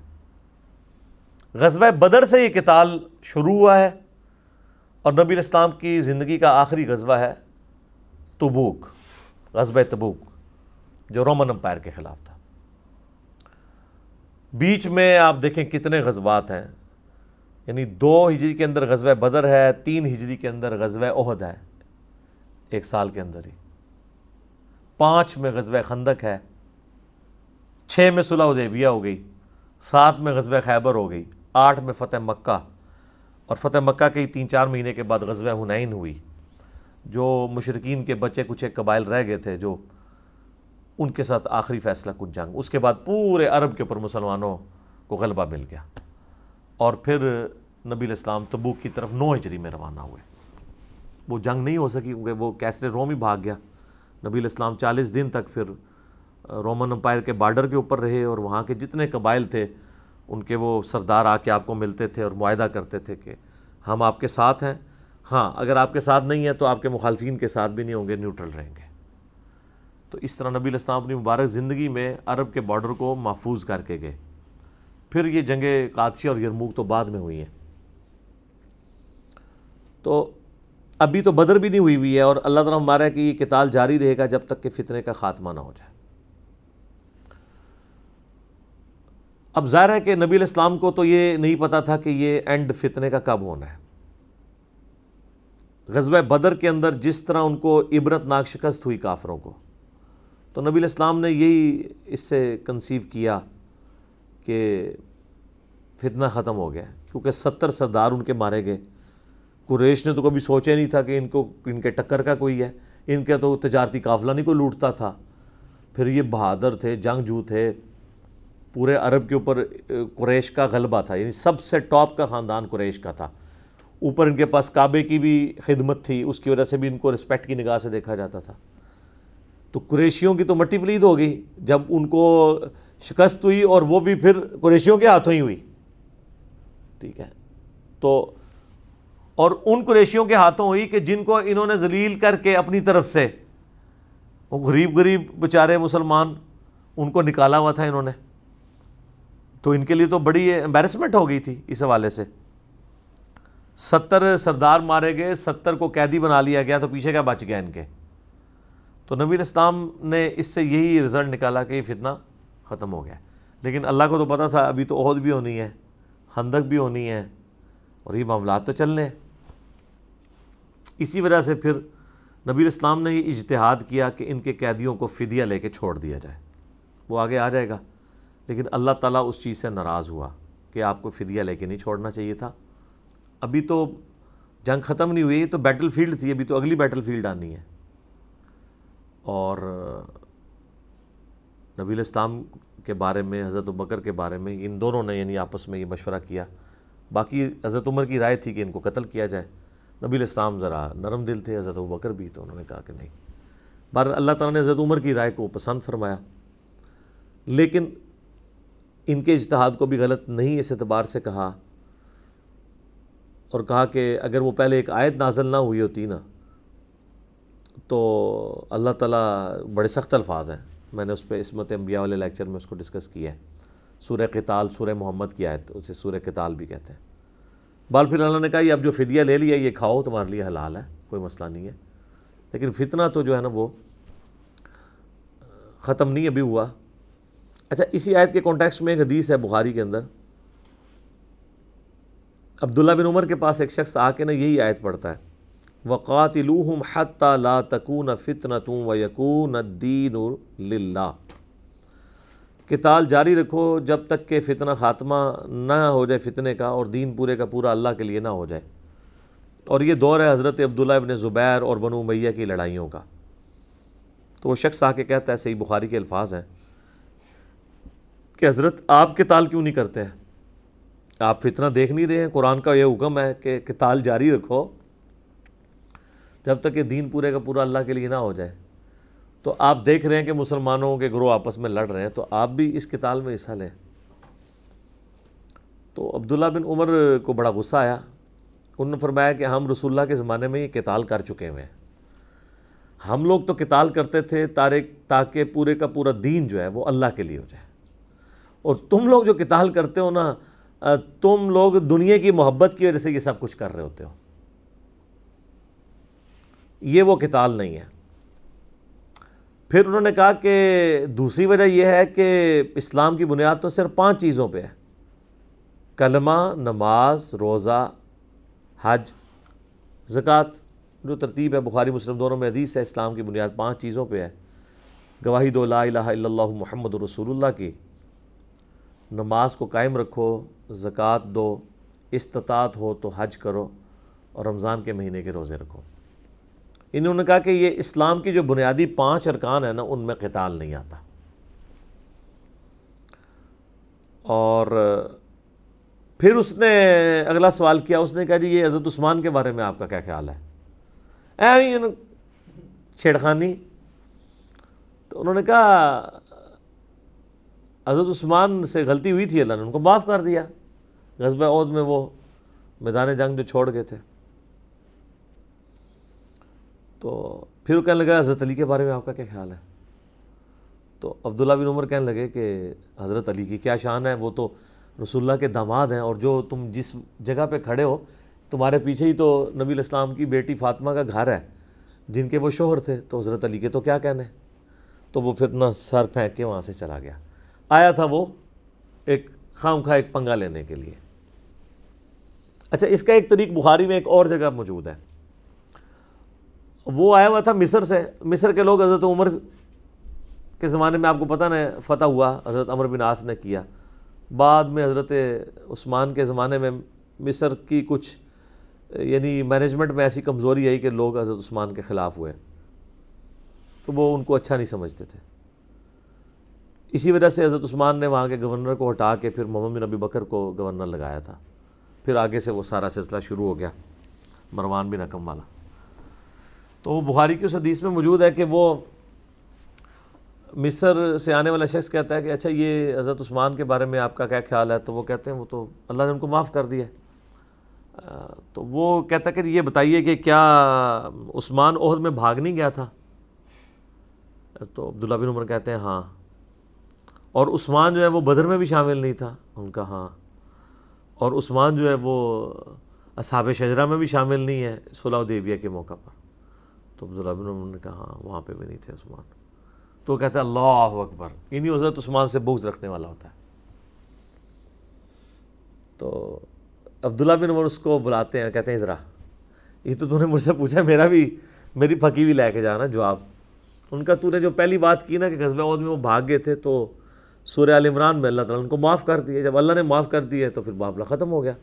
غزوہ بدر سے یہ قتال شروع ہوا ہے اور نبی الاسلام کی زندگی کا آخری غزوہ ہے تبوک، غزوہ تبوک، جو رومن امپائر کے خلاف تھا۔ بیچ میں آپ دیکھیں کتنے غزوات ہیں۔ یعنی دو ہجری کے اندر غزوہ بدر ہے، تین ہجری کے اندر غزوہ عہد ہے، ایک سال کے اندر ہی۔ پانچ میں غزوہ خندق ہے، چھ میں صلح حدیبیہ ہو گئی، سات میں غزوہ خیبر ہو گئی، آٹھ میں فتح مکہ۔ اور فتح مکہ کے ہی تین چار مہینے کے بعد غزوہ حنین ہوئی، جو مشرقین کے بچے کچھ ایک قبائل رہ گئے تھے، جو ان کے ساتھ آخری فیصلہ کن جنگ۔ اس کے بعد پورے عرب کے اوپر مسلمانوں کو غلبہ مل گیا۔ اور پھر نبی الاسلام تبوک کی طرف نو ہجری میں روانہ ہوئے۔ وہ جنگ نہیں ہو سکی کیونکہ وہ کیسرے روم ہی بھاگ گیا۔ نبی الاسلام چالیس دن تک پھر رومن امپائر کے بارڈر کے اوپر رہے اور وہاں کے جتنے قبائل تھے، ان کے وہ سردار آ کے آپ کو ملتے تھے اور معاہدہ کرتے تھے کہ ہم آپ کے ساتھ ہیں۔ ہاں اگر آپ کے ساتھ نہیں ہیں تو آپ کے مخالفین کے ساتھ بھی نہیں ہوں گے، نیوٹرل رہیں گے۔ تو اس طرح نبی الاسلام اپنی مبارک زندگی میں عرب کے بارڈر کو محفوظ کر کے گئے۔ پھر یہ جنگیں قادسی اور یرموک تو بعد میں ہوئی ہیں۔ تو ابھی تو بدر بھی نہیں ہوئی ہوئی ہے اور اللہ تعالیٰ ہمارا ہے کہ یہ کتال جاری رہے گا جب تک کہ فتنے کا خاتمہ نہ ہو جائے۔ اب ظاہر ہے کہ نبی الاسلام کو تو یہ نہیں پتا تھا کہ یہ اینڈ فتنے کا کب ہونا ہے۔ غزوہ بدر کے اندر جس طرح ان کو عبرت ناک شکست ہوئی کافروں کو۔ تو نبی الاسلام نے یہی اس سے کنسیو کیا کہ فتنہ ختم ہو گیا کیونکہ ستر سردار ان کے مارے گئے۔ قریش نے تو کبھی سوچے نہیں تھا کہ ان کو، ان کے ٹکر کا کوئی ہے۔ ان کا تو تجارتی قافلہ نہیں، کوئی لوٹتا تھا۔ پھر یہ بہادر تھے، جنگ جو تھے، پورے عرب کے اوپر قریش کا غلبہ تھا۔ یعنی سب سے ٹاپ کا خاندان قریش کا تھا۔ اوپر ان کے پاس کعبے کی بھی خدمت تھی، اس کی وجہ سے بھی ان کو رسپیکٹ کی نگاہ سے دیکھا جاتا تھا۔ تو قریشیوں کی تو مٹی پلید ہو گئی۔ جب ان کو شکست ہوئی اور وہ بھی پھر قریشیوں کے ہاتھوں ہی ہوئی۔ ٹھیک ہے۔ تو اور ان قریشیوں کے ہاتھوں ہوئی کہ جن کو انہوں نے ذلیل کر کے اپنی طرف سے، وہ غریب غریب بیچارے مسلمان، ان کو نکالا ہوا تھا انہوں نے۔ تو ان کے لیے تو بڑی امبیرسمنٹ ہو گئی تھی اس حوالے سے۔ ستر سردار مارے گئے، ستر کو قیدی بنا لیا گیا تو پیچھے کیا بچ گیا ان کے؟ تو نبی الاسلام نے اس سے یہی رزلٹ نکالا کہ یہ فتنہ ختم ہو گیا لیکن اللہ کو تو پتا تھا، ابھی تو عہد بھی ہونی ہے، خندق بھی ہونی ہے اور یہ معاملات تو چلنے ہیں۔ اسی وجہ سے پھر نبی الاسلام نے یہ اجتہاد کیا کہ ان کے قیدیوں کو فدیہ لے کے چھوڑ دیا جائے۔ وہ آگے آ جائے گا۔ لیکن اللہ تعالیٰ اس چیز سے ناراض ہوا کہ آپ کو فدیہ لے کے نہیں چھوڑنا چاہیے تھا۔ ابھی تو جنگ ختم نہیں ہوئی تو بیٹل فیلڈ تھی، ابھی تو اگلی بیٹل فیلڈ آنی ہے۔ اور نبی الاسلام کے بارے میں، حضرت بکر کے بارے میں، ان دونوں نے یعنی آپس میں یہ مشورہ کیا۔ باقی حضرت عمر کی رائے تھی کہ ان کو قتل کیا جائے۔ نبی الاسلام ذرا نرم دل تھے، حضرت بکر بھی تو انہوں نے کہا کہ نہیں۔ بار اللہ تعالیٰ نے حضرت عمر کی رائے کو پسند فرمایا۔ لیکن ان کے اجتہاد کو بھی غلط نہیں اس اعتبار سے کہا اور کہا کہ اگر وہ پہلے ایک آیت نازل نہ ہوئی ہوتی نا تو اللہ تعالیٰ بڑے سخت الفاظ ہیں۔ میں نے اس پہ عصمت انبیاء والے لیکچر میں اس کو ڈسکس کیا ہے۔ سورہ قتال، سورہ محمد کی آیت، اسے سورہ قتال بھی کہتے ہیں۔ بال پھر اللہ نے کہا، یہ اب جو فدیہ لے لیا، یہ کھاؤ، تمہارے لیے حلال ہے، کوئی مسئلہ نہیں ہے۔ لیکن فتنہ تو جو ہے نا وہ ختم نہیں ابھی ہوا۔ اچھا اسی آیت کے کانٹیکس میں ایک حدیث ہے بخاری کے اندر۔ عبداللہ بن عمر کے پاس ایک شخص آ کے نا یہی آیت پڑھتا ہے۔ وقاتلوہم حتی لا تکون فتنتوں ویکون الدین للہ۔ کتال جاری رکھو جب تک کہ فتنہ خاتمہ نہ ہو جائے فتنے کا اور دین پورے کا پورا اللہ کے لیے نہ ہو جائے۔ اور یہ دور ہے حضرت عبداللہ ابن زبیر اور بنو میہ کی لڑائیوں کا۔ تو وہ شخص آ کے کہتا ہے، صحیح بخاری کے الفاظ ہیں کہ حضرت آپ کتال کیوں نہیں کرتے ہیں؟ آپ فتنہ دیکھ نہیں رہے ہیں؟ قرآن کا یہ حکم ہے کہ کتال جاری رکھو۔ جب تک کہ دین پورے کا پورا اللہ کے لیے نہ ہو جائے۔ تو آپ دیکھ رہے ہیں کہ مسلمانوں کے گروہ آپس میں لڑ رہے ہیں، تو آپ بھی اس کتال میں حصہ لیں۔ تو عبداللہ بن عمر کو بڑا غصہ آیا۔ انہوں نے فرمایا کہ ہم رسول اللہ کے زمانے میں یہ کتال کر چکے ہوئے ہیں۔ ہم لوگ تو کتال کرتے تھے تارک تاکہ پورے کا پورا دین جو ہے وہ اللہ کے لیے ہو جائے۔ اور تم لوگ جو کتال کرتے ہو نا تم لوگ دنیا کی محبت کی وجہ سے یہ سب کچھ کر رہے ہوتے ہو۔ یہ وہ کتال نہیں ہے۔ پھر انہوں نے کہا کہ دوسری وجہ یہ ہے کہ اسلام کی بنیاد تو صرف پانچ چیزوں پہ ہے۔ کلمہ، نماز، روزہ، حج، زکوٰۃ، جو ترتیب ہے، بخاری، مسلم دونوں میں حدیث ہے، اسلام کی بنیاد پانچ چیزوں پہ ہے۔ گواہی دو لا الہ الا اللہ محمد رسول اللہ کی۔ نماز کو قائم رکھو، زکوٰۃ دو، استطاعت ہو تو حج کرو اور رمضان کے مہینے کے روزے رکھو۔ انہوں نے کہا کہ یہ اسلام کی جو بنیادی پانچ ارکان ہیں نا، ان میں قتال نہیں آتا۔ اور پھر اس نے اگلا سوال کیا، اس نے کہا جی یہ عزت عثمان کے بارے میں آپ کا کیا خیال ہے؟ اے چھیڑخانی۔ تو انہوں نے کہا، حضرت عثمان سے غلطی ہوئی تھی اللہ نے ان کو معاف کر دیا۔ غزبہ عود میں وہ میدان جنگ جو چھوڑ گئے تھے۔ تو پھر وہ کہنے لگا، حضرت علی کے بارے میں آپ کا کیا خیال ہے؟ تو عبداللہ بن عمر کہنے لگے کہ، حضرت علی کی کیا شان ہے؟ وہ تو رسول اللہ کے داماد ہیں اور جو تم جس جگہ پہ کھڑے ہو، تمہارے پیچھے ہی تو نبی الاسلام کی بیٹی فاطمہ کا گھر ہے، جن کے وہ شوہر تھے۔ تو حضرت علی کے تو کیا کہنے؟ تو وہ پھر نہ سر پھینک کے وہاں سے چلا گیا۔ آیا تھا وہ ایک خام خواہ ایک پنگا لینے کے لیے۔ اچھا اس کا ایک طریق بخاری میں ایک اور جگہ موجود ہے۔ وہ آیا ہوا تھا مصر سے۔ مصر کے لوگ حضرت عمر کے زمانے میں آپ کو پتہ نہیں فتح ہوا، حضرت عمر بن آس نے کیا۔ بعد میں حضرت عثمان کے زمانے میں مصر کی کچھ یعنی مینجمنٹ میں ایسی کمزوری آئی کہ لوگ حضرت عثمان کے خلاف ہوئے۔ تو وہ ان کو اچھا نہیں سمجھتے تھے۔ اسی وجہ سے حضرت عثمان نے وہاں کے گورنر کو ہٹا کے پھر محمد بن نبی بکر کو گورنر لگایا تھا۔ پھر آگے سے وہ سارا سلسلہ شروع ہو گیا۔ مروان بن حکم والا۔ تو وہ بخاری کی اس حدیث میں موجود ہے کہ وہ مصر سے آنے والا شخص کہتا ہے کہ اچھا یہ حضرت عثمان کے بارے میں آپ کا کیا خیال ہے؟ تو وہ کہتے ہیں وہ تو اللہ نے ان کو معاف کر دیا تو وہ کہتا ہے کہ یہ بتائیے کہ کیا عثمان عہد میں بھاگ نہیں گیا تھا؟ تو عبداللہ بن عمر کہتے ہیں ہاں۔ اور عثمان جو ہے وہ بدر میں بھی شامل نہیں تھا۔ ان کا ہاں۔ اور عثمان جو ہے وہ اصحاب شجرہ میں بھی شامل نہیں ہے صلح دیویہ کے موقع پر۔ تو عبداللہ بن عمر نے کہا ہاں وہاں پہ بھی نہیں تھے عثمان۔ تو کہتے ہیں اللہ اکبر۔ یعنی انہی حضرت عثمان سے بغض رکھنے والا ہوتا ہے۔ تو عبداللہ بن عمر اس کو بلاتے ہیں، کہتے ہیں ذرا، یہ تو تو نے مجھ سے پوچھا، میرا بھی، میری پھکی بھی لے کے جانا، جواب۔ ان کا تو نے جو پہلی بات کی نا کہ قصبہ عود میں وہ بھاگ گئے تھے، تو سورہ عال عمران میں اللہ تعالیٰ ان کو معاف کر دیے جب اللہ نے معاف کر دیے تو پھر معاملہ ختم ہو گیا۔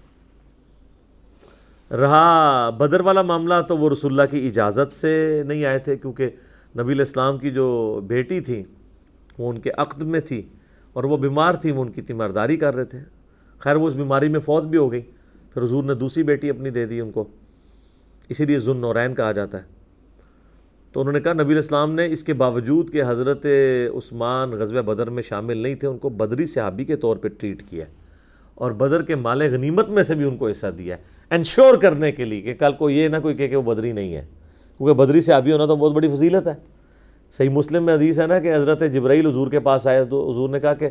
رہا، بدر والا معاملہ تو وہ رسول اللہ کی اجازت سے نہیں آئے تھے، کیونکہ نبی الاسلام کی جو بیٹی تھی، وہ ان کے عقد میں تھی اور وہ بیمار تھی، وہ ان کی تیمارداری کر رہے تھے۔ خیر، وہ اس بیماری میں فوت بھی ہو گئی، پھر حضور نے دوسری بیٹی اپنی دے دی ان کو۔ اسی لیے ذن نورین کہا جاتا ہے۔ تو انہوں نے کہا، نبی الاسلام نے اس کے باوجود کہ حضرت عثمان غزوہ بدر میں شامل نہیں تھے، ان کو بدری صحابی کے طور پہ ٹریٹ کیا۔ اور بدر کے مال غنیمت میں سے بھی ان کو حصہ دیا ہے۔ انشور کرنے کے لیے کہ کل کو یہ نہ کوئی کہ وہ بدری نہیں ہے۔ کیونکہ بدری صحابی ہونا تو بہت بڑی فضیلت ہے۔ صحیح مسلم میں حدیث ہے نا کہ حضرت جبرائیل حضور کے پاس آئے، تو حضور نے کہا کہ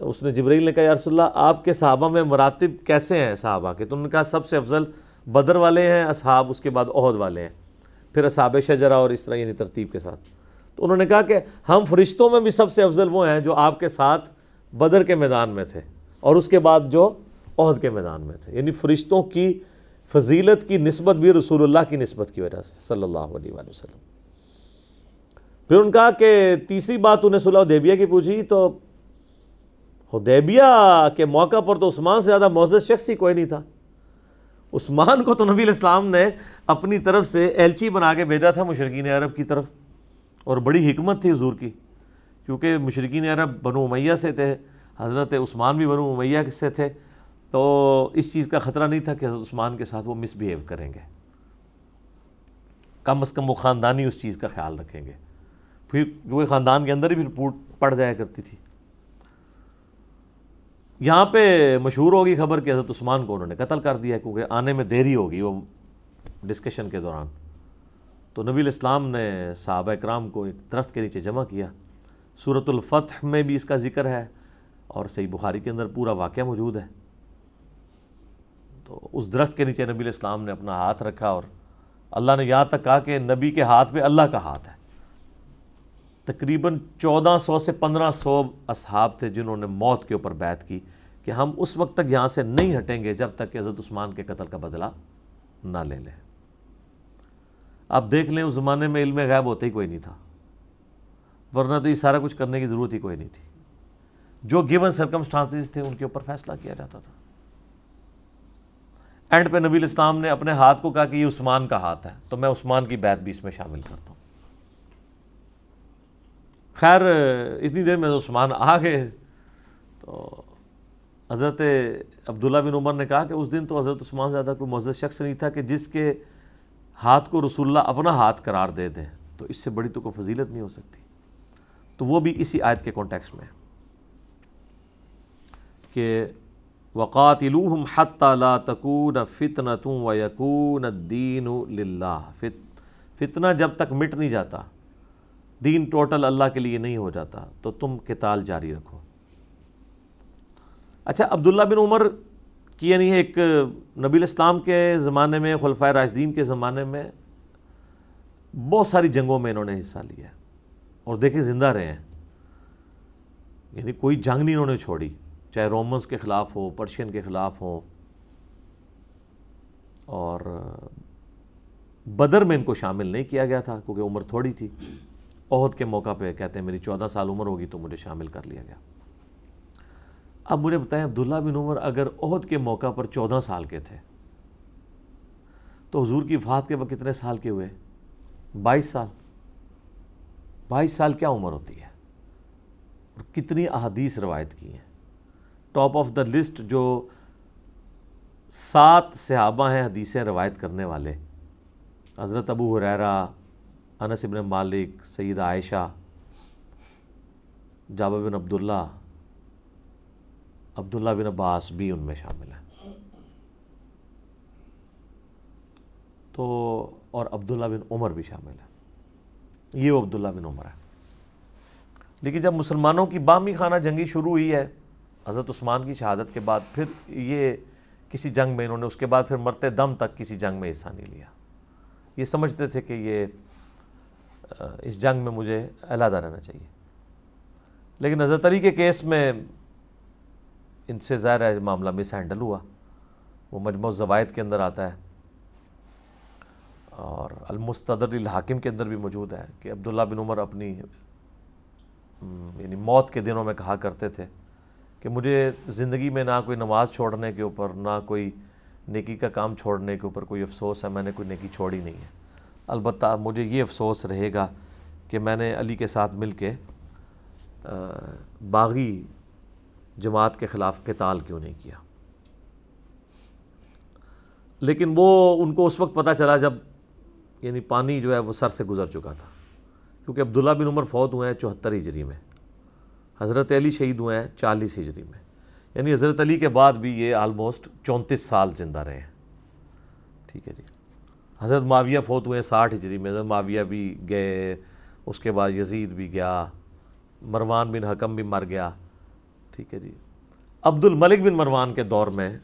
اس نے جبرائیل نے کہا، یا رسول اللہ، آپ کے صحابہ میں مراتب کیسے ہیں صحابہ؟ کے تو انہوں نے کہا، سب سے افضل بدر والے ہیں، اصحاب اس کے بعد عہد والے ہیں۔ پھر اصحاب شجرہ اور اس طرح یعنی ترتیب کے ساتھ۔ تو انہوں نے کہا کہ ہم فرشتوں میں بھی سب سے افضل وہ ہیں جو آپ کے ساتھ بدر کے میدان میں تھے۔ اور اس کے بعد جو عہد کے میدان میں تھے۔ یعنی فرشتوں کی فضیلت کی نسبت بھی رسول اللہ کی نسبت کی وجہ سے، صلی اللہ علیہ وآلہ وسلم۔ پھر ان کہا کہ تیسری بات انہیں صلح حدیبیہ کی پوچھی، تو حدیبیہ کے موقع پر تو عثمان سے زیادہ معزز شخص ہی کوئی نہیں تھا۔ عثمان کو تو نبی الاسلام نے اپنی طرف سے ایلچی بنا کے بھیجا تھا مشرقین عرب کی طرف، اور بڑی حکمت تھی حضور کی، کیونکہ مشرقین عرب بنو امیہ سے تھے۔ حضرت عثمان بھی بنو امیہ سے تھے، تو اس چیز کا خطرہ نہیں تھا کہ حضرت عثمان کے ساتھ وہ مس بیہیو کریں گے۔ کم از کم وہ خاندانی اس چیز کا خیال رکھیں گے۔ پھر کیونکہ خاندان کے اندر ہی پھر پوٹ پڑ جایا کرتی تھی۔ یہاں پہ مشہور ہوگی خبر کہ حضرت عثمان کو انہوں نے قتل کر دیا کیونکہ آنے میں دیری ہوگی وہ ڈسکشن کے دوران۔ تو نبی الاسلام نے صحابہ اکرام کو ایک درخت کے نیچے جمع کیا۔ صورت الفتح میں بھی اس کا ذکر ہے۔ اور صحیح بخاری کے اندر پورا واقعہ موجود ہے۔ تو اس درخت کے نیچے نبی الاسلام نے اپنا ہاتھ رکھا اور اللہ نے یہاں تک کہا کہ نبی کے ہاتھ پہ اللہ کا ہاتھ ہے۔ تقریباً چودہ سو سے پندرہ سو اصحاب تھے جنہوں نے موت کے اوپر بیعت کی کہ ہم اس وقت تک یہاں سے نہیں ہٹیں گے جب تک کہ حضرت عثمان کے قتل کا بدلہ نہ لے لیں۔ آپ دیکھ لیں اس زمانے میں علم غیب ہوتے ہی کوئی نہیں تھا، ورنہ تو یہ سارا کچھ کرنے کی ضرورت ہی کوئی نہیں تھی۔ جو گیون سرکمسٹانسز تھے ان کے اوپر فیصلہ کیا جاتا تھا۔ اینڈ پہ نبی الاسلام نے اپنے ہاتھ کو کہا کہ یہ عثمان کا ہاتھ ہے، تو میں عثمان کی بیعت بھی اس میں شامل کرتا ہوں۔ خیر، اتنی دیر میں عثمان آ گئے۔ تو حضرت عبداللہ بن عمر نے کہا کہ اس دن تو حضرت عثمان زیادہ کوئی معزز شخص نہیں تھا کہ جس کے ہاتھ کو رسول اللہ اپنا ہاتھ قرار دے دیں۔ تو اس سے بڑی تو کوئی فضیلت نہیں ہو سکتی۔ تو وہ بھی اسی آیت کے کانٹیکس میں کہ وقاتلوہم حتی لا تکون فتنة و یکون الدین للہ فتنہ جب تک مٹ نہیں جاتا، دین ٹوٹل اللہ کے لیے نہیں ہو جاتا، تو تم قتال جاری رکھو۔ اچھا عبداللہ بن عمر کی یعنی ایک نبی الاسلام کے زمانے میں خلفۂ راشدین کے زمانے میں بہت ساری جنگوں میں انہوں نے حصہ لیا اور دیکھیں زندہ رہے ہیں۔ یعنی کوئی جنگ نہیں انہوں نے چھوڑی۔ چاہے رومنس کے خلاف ہو پرشین کے خلاف ہو، اور بدر میں ان کو شامل نہیں کیا گیا تھا کیونکہ عمر تھوڑی تھی۔ عہد کے موقع پہ کہتے ہیں، میری چودہ سال عمر ہوگی تو مجھے شامل کر لیا گیا۔ اب مجھے بتائیں، عبداللہ بن عمر اگر عہد کے موقع پر چودہ سال کے تھے، تو حضور کی وفات کے وقت کتنے سال کے ہوئے؟ بائیس سال۔ بائیس سال کیا عمر ہوتی ہے؟ اور کتنی احادیث روایت کی ہیں؟ ٹاپ آف دا لسٹ جو سات صحابہ ہیں، حدیثیں روایت کرنے والے۔ حضرت ابو حریرہ انس ابن مالک سیدہ عائشہ، جابر بن عبداللہ عبداللہ بن عباس بھی ان میں شامل ہیں۔ تو اور عبداللہ بن عمر بھی شامل ہے یہ وہ عبداللہ بن عمر ہے لیکن جب مسلمانوں کی بامی خانہ جنگی شروع ہوئی ہے حضرت عثمان کی شہادت کے بعد پھر یہ کسی جنگ میں انہوں نے اس کے بعد پھر مرتے دم تک کسی جنگ میں حصہ نہیں لیا۔ یہ سمجھتے تھے کہ یہ اس جنگ میں مجھے علیحدہ رہنا چاہیے۔ لیکن حضرت علی کے کیس میں ان سے ظاہر ہے معاملہ مس ہینڈل ہوا۔ وہ مجموع زوائد کے اندر آتا ہے۔ اور المستدر الحاکم کے اندر بھی موجود ہے کہ عبداللہ بن عمر اپنی یعنی موت کے دنوں میں کہا کرتے تھے۔ کہ مجھے زندگی میں نہ کوئی نماز چھوڑنے کے اوپر، نہ کوئی نیکی کا کام چھوڑنے کے اوپر کوئی افسوس ہے، میں نے کوئی نیکی چھوڑی نہیں ہے۔ البتہ مجھے یہ افسوس رہے گا کہ میں نے علی کے ساتھ مل کے باغی جماعت کے خلاف قتال کیوں نہیں کیا؟ لیکن وہ ان کو اس وقت پتہ چلا جب یعنی پانی جو ہے وہ سر سے گزر چکا تھا۔ کیونکہ عبداللہ بن عمر فوت ہوئے ہیں چوہتر ہجری میں۔ حضرت علی شہید ہوئے ہیں چالیس ہجری میں۔ یعنی حضرت علی کے بعد بھی یہ آلموسٹ چونتیس سال زندہ رہے ہیں۔ ٹھیک ہے جی۔ حضرت معاویہ فوت ہوئے ہیں ساٹھ ہجری میں۔ حضرت معاویہ بھی گئے، اس کے بعد یزید بھی گیا، مروان بن حکم بھی مر گیا۔ ٹھیک ہے جی۔ عبد الملک بن مروان کے دور میں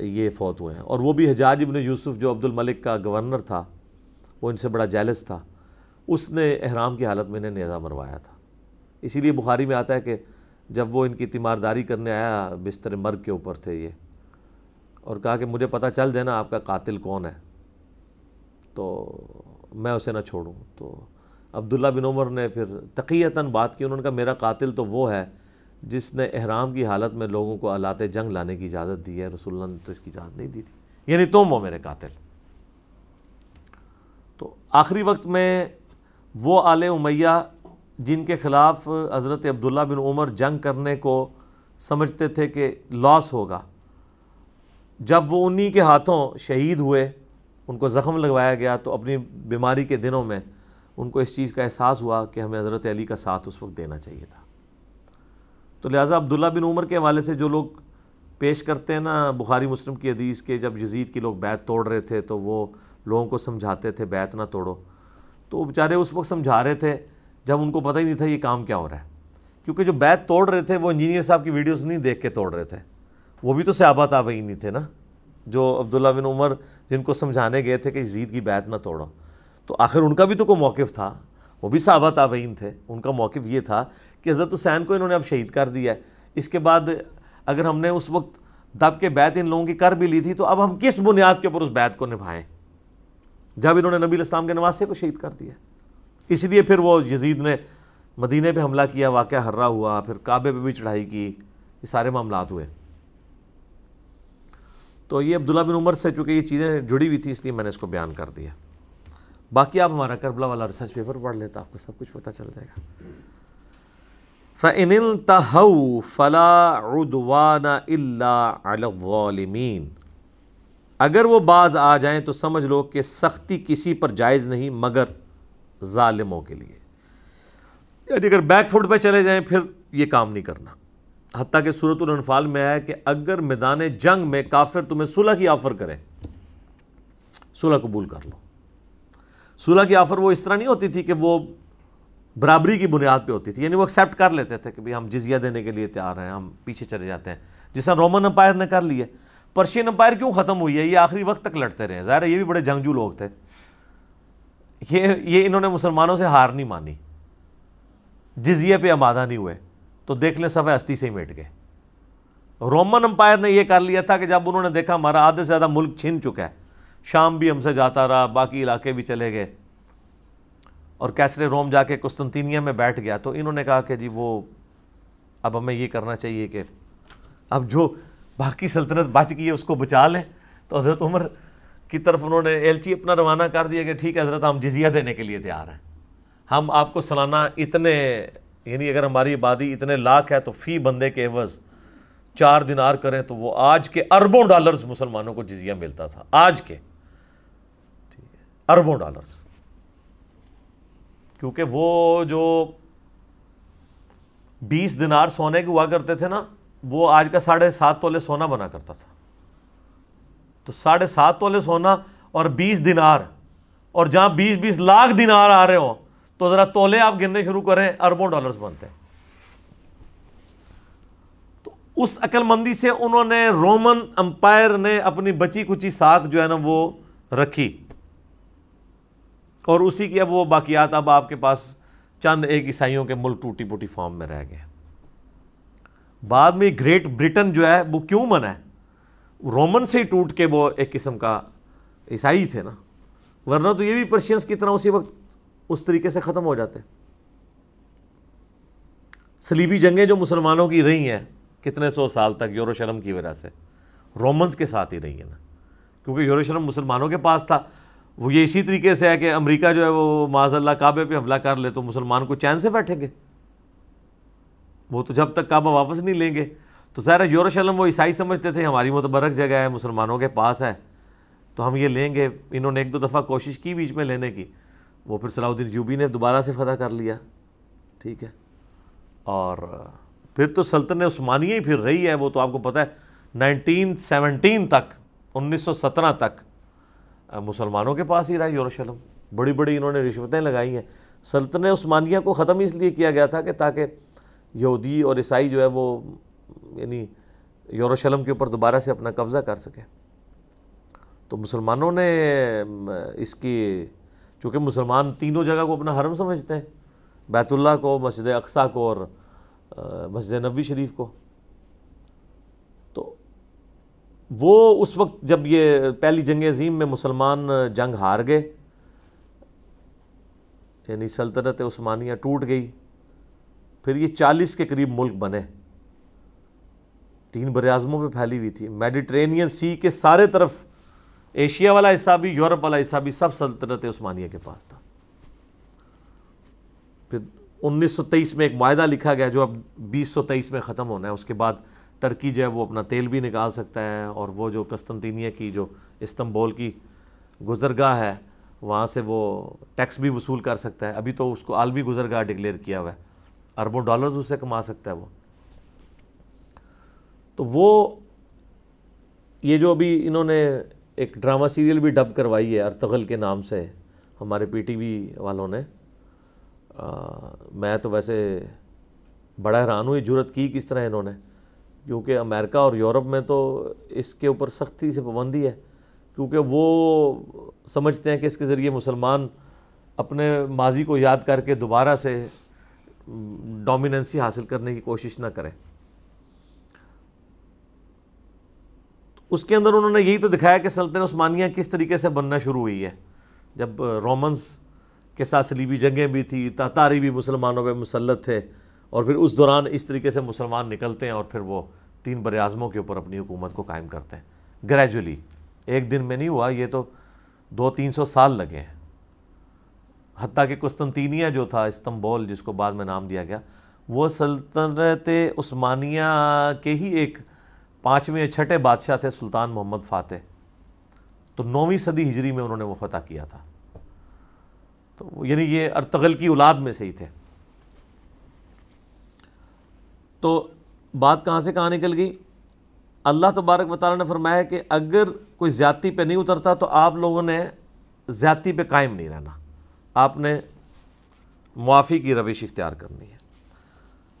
یہ فوت ہوئے ہیں۔ اور وہ بھی حجاج بن یوسف جو عبد الملک کا گورنر تھا، وہ ان سے بڑا جیلس تھا۔ اس نے احرام کی حالت میں انہیں نیزہ مروایا تھا۔ اسی لیے بخاری میں آتا ہے کہ جب وہ ان کی تیمارداری کرنے آیا، بستر مرگ کے اوپر تھے یہ، اور کہا کہ مجھے پتہ چل دینا آپ کا قاتل کون ہے، تو میں اسے نہ چھوڑوں۔ تو عبداللہ بن عمر نے پھر تقیتاً بات کی، انہوں نے کہا، میرا قاتل تو وہ ہے جس نے احرام کی حالت میں لوگوں کو آلات جنگ لانے کی اجازت دی ہے، رسول اللہ نے تو اس کی اجازت نہیں دی تھی۔ یعنی تم ہو میرے قاتل۔ تو آخری وقت میں وہ آل امیہ جن کے خلاف حضرت عبداللہ بن عمر جنگ کرنے کو سمجھتے تھے کہ لاس ہوگا۔ جب وہ انہی کے ہاتھوں شہید ہوئے، ان کو زخم لگوایا گیا، تو اپنی بیماری کے دنوں میں ان کو اس چیز کا احساس ہوا کہ ہمیں حضرت علی کا ساتھ اس وقت دینا چاہیے تھا۔ تو لہٰذا عبداللہ بن عمر کے حوالے سے جو لوگ پیش کرتے ہیں نا، بخاری مسلم کی حدیث کے جب یزید کی لوگ بیت توڑ رہے تھے، تو وہ لوگوں کو سمجھاتے تھے بیت نہ توڑو۔ تو وہ بیچارے اس وقت سمجھا رہے تھے جب ان کو پتہ ہی نہیں تھا یہ کام کیا ہو رہا ہے۔ کیونکہ جو بیت توڑ رہے تھے، وہ انجینئر صاحب کی ویڈیوز نہیں دیکھ کے توڑ رہے تھے۔ وہ بھی تو صحابہ تابعین نہیں تھے نا۔ جو عبداللہ بن عمر جن کو سمجھانے گئے تھے کہ یزید کی بیت نہ توڑو۔ تو آخر ان کا بھی تو کوئی موقف تھا۔ وہ بھی صحابہ تابعین تھے۔ ان کا موقف یہ تھا کہ حضرت حسین کو انہوں نے اب شہید کر دیا ہے۔ اس کے بعد اگر ہم نے اس وقت دب کے بیت ان لوگوں کی کر بھی لی تھی، تو اب ہم کس بنیاد کے اوپر اس بیت کو نبھائیں؟ جب انہوں نے نبی الاسلام کے نواسے کو شہید کر دیا۔ اس لیے پھر وہ یزید نے مدینہ پہ حملہ کیا، واقعہ ہررا ہوا، پھر کعبے پہ بھی چڑھائی کی، یہ سارے معاملات ہوئے۔ تو یہ عبداللہ بن عمر سے چونکہ یہ چیزیں جڑی ہوئی تھی اس لیے میں نے اس کو بیان کر دیا۔ باقی آپ ہمارا کربلا والا ریسرچ پیپر پڑھ لیں تو آپ کو سب کچھ پتہ چل جائے گا۔ فَإِنِ انْتَهَوْا فَلَا عُدْوَانَ إِلَّا عَلَى الظَّالِمِينَ۔ اگر وہ باز آ جائیں تو سمجھ لو کہ سختی کسی پر جائز نہیں، مگر ظالموں کے لیے۔ یعنی اگر بیک فوٹ پہ چلے جائیں پھر یہ کام نہیں کرنا۔ حتیٰ کہ صورت الانفال میں آیا کہ اگر میدان جنگ میں کافر تمہیں صلح کی آفر کرے، صلح قبول کر لو۔ صلح کی آفر وہ اس طرح نہیں ہوتی تھی کہ وہ برابری کی بنیاد پہ ہوتی تھی یعنی وہ ایکسیپٹ کر لیتے تھے کہ ہم جزیہ دینے کے لیے تیار ہیں، ہم پیچھے چلے جاتے ہیں۔ جس طرح رومن امپائر نے کر لی ہے۔ پرشین امپائر کیوں ختم ہوئی ہے؟ یہ آخری وقت تک لڑتے رہے۔ ظاہر ہے یہ بھی بڑے جنگجو لوگ تھے۔ یہ یہ انہوں نے مسلمانوں سے ہار نہیں مانی۔ جزیے پہ آمادہ نہیں ہوئے۔ تو دیکھ لیں صفحہ ہستی سے ہی میٹ گئے۔ رومن امپائر نے یہ کر لیا تھا کہ جب انہوں نے دیکھا ہمارا آدھے سے زیادہ ملک چھن چکا ہے، شام بھی ہم سے جاتا رہا، باقی علاقے بھی چلے گئے۔ اور کیسرے روم جا کے قسطنطینیہ میں بیٹھ گیا۔ تو انہوں نے کہا کہ جی وہ، اب ہمیں یہ کرنا چاہیے کہ اب جو باقی سلطنت بچ گئی ہے اس کو بچا لیں۔ تو حضرت عمر کی طرف انہوں نے ایلچی جی اپنا روانہ کر دیا کہ ٹھیک ہے حضرت، ہم جزیہ دینے کے لیے تیار ہیں۔ ہم آپ کو سالانہ اتنے یعنی اگر ہماری آبادی اتنے لاکھ ہے تو فی بندے کے عوض چار دنار کریں تو وہ آج کے اربوں ڈالرز مسلمانوں کو جزیہ ملتا تھا۔ آج کے۔ ٹھیک ہے۔ اربوں ڈالرز۔ کیونکہ وہ جو بیس دنار سونے کے ہوا کرتے تھے نا، وہ آج کا ساڑھے سات تولے سونا بنا کرتا تھا۔ تو ساڑھے سات تولے سونا اور بیس دنار اور جہاں بیس بیس لاکھ دنار آ رہے ہوں، تو ذرا تولے آپ گننے شروع کریں، اربوں ڈالرز بنتے ہیں۔ تو اس عقل مندی سے انہوں نے رومن امپائر نے اپنی بچی کچی ساکھ جو ہے نا وہ رکھی۔ اور اسی کی اب وہ باقیات اب آپ کے پاس چند ایک عیسائیوں کے ملک ٹوٹی پوٹی فارم میں رہ گئے۔ بعد میں گریٹ برٹن جو ہے وہ کیوں منا ہے؟ رومن سے ہی ٹوٹ کے وہ ایک قسم کا عیسائی تھے نا۔ ورنہ تو یہ بھی پرشینس کی طرح اسی وقت اس طریقے سے ختم ہو جاتے۔ سلیبی جنگیں جو مسلمانوں کی رہی ہیں، کتنے سو سال تک یوروشلم کی وجہ سے۔ رومنز کے ساتھ ہی رہی ہیں نا۔ کیونکہ یوروشلم مسلمانوں کے پاس تھا۔ وہ یہ اسی طریقے سے ہے کہ امریکہ جو ہے وہ معاذ اللہ کعبے پہ حملہ کر لے تو مسلمان کو چین سے بیٹھیں گے۔ وہ تو جب تک کعبہ واپس نہیں لیں گے۔ تو ظاہر یوروشلم وہ عیسائی سمجھتے تھے، ہماری متبرک جگہ ہے، مسلمانوں کے پاس ہے۔ تو ہم یہ لیں گے، انہوں نے ایک دو دفعہ کوشش کی بیچ میں لینے کی۔ وہ پھر صلاح الدین یوبی نے دوبارہ سے فتح کر لیا۔ ٹھیک ہے۔ اور پھر تو سلطنت عثمانیہ ہی پھر رہی ہے، وہ تو آپ کو پتہ ہے، نائنٹین سیونٹین تک انیس سو سترہ تک مسلمانوں کے پاس ہی رہا یوروشلم بڑی بڑی انہوں نے رشوتیں لگائی ہیں۔ سلطنت عثمانیہ کو ختم اس لیے کیا گیا تھا کہ تاکہ یہودی اور عیسائی جو ہے وہ یعنی یوروشلم کے اوپر دوبارہ سے اپنا قبضہ کر سکے۔ تو مسلمانوں نے اس کی، چونکہ مسلمان تینوں جگہ کو اپنا حرم سمجھتے ہیں، بیت اللہ کو، مسجد اقصا کو اور مسجد نبی شریف کو۔ تو وہ اس وقت جب یہ پہلی جنگ عظیم میں مسلمان جنگ ہار گئے یعنی سلطنت عثمانیہ ٹوٹ گئی، پھر یہ چالیس کے قریب ملک بنے۔ تین براعظموں پہ پھیلی ہوئی تھی۔ میڈیٹرینین سی کے سارے طرف ایشیا والا حصہ بھی، یورپ والا حصہ بھی سب سلطنت عثمانیہ کے پاس تھا۔ پھر انیس سو تیئیس میں ایک معاہدہ لکھا گیا جو اب بیس سو تیئیس میں ختم ہونا ہے۔ اس کے بعد ٹرکی جو ہے وہ اپنا تیل بھی نکال سکتا ہے اور وہ جو قسطنطینیہ کی جو استنبول کی گزرگاہ ہے، وہاں سے وہ ٹیکس بھی وصول کر سکتا ہے۔ ابھی تو اس کو عالمی گزرگاہ ڈکلیئر کیا ہوا ہے۔ اربوں ڈالرز اسے کما سکتا ہے وہ۔ تو وہ یہ جو ابھی انہوں نے ایک ڈرامہ سیریل بھی ڈب کروائی ہے ارتغل کے نام سے، ہمارے پی ٹی وی والوں نے میں تو ویسے بڑا حیران ہوں، یہ جرت کی کس طرح انہوں نے؟ کیونکہ امریکہ اور یورپ میں تو اس کے اوپر سختی سے پابندی ہے، کیونکہ وہ سمجھتے ہیں کہ اس کے ذریعے مسلمان اپنے ماضی کو یاد کر کے دوبارہ سے ڈومیننسی حاصل کرنے کی کوشش نہ کریں۔ اس کے اندر انہوں نے یہی تو دکھایا کہ سلطنت عثمانیہ کس طریقے سے بننا شروع ہوئی ہے۔ جب رومنز کے ساتھ سلیبی جنگیں بھی تھی تاتاری بھی مسلمانوں پہ مسلط تھے اور پھر اس دوران اس طریقے سے مسلمان نکلتے ہیں اور پھر وہ تین بر اعظموں کے اوپر اپنی حکومت کو قائم کرتے ہیں۔ گریجولی ایک دن میں نہیں ہوا، یہ تو دو تین سو سال لگے ہیں۔ حتیٰ کہ قسطنطینیہ جو تھا، استنبول، جس کو بعد میں نام دیا گیا، وہ سلطنت عثمانیہ کے ہی ایک پانچویں چھٹے بادشاہ تھے سلطان محمد فاتح۔ تو نویں صدی ہجری میں انہوں نے وہ فتح کیا تھا۔ تو یعنی یہ ارتغل کی اولاد میں سے ہی تھے۔ تو بات کہاں سے کہاں نکل گئی؟ اللہ تبارک و تعالیٰ نے فرمایا کہ اگر کوئی زیادتی پہ نہیں اترتا تو آپ لوگوں نے زیادتی پہ قائم نہیں رہنا۔ آپ نے معافی کی روش اختیار کرنی ہے۔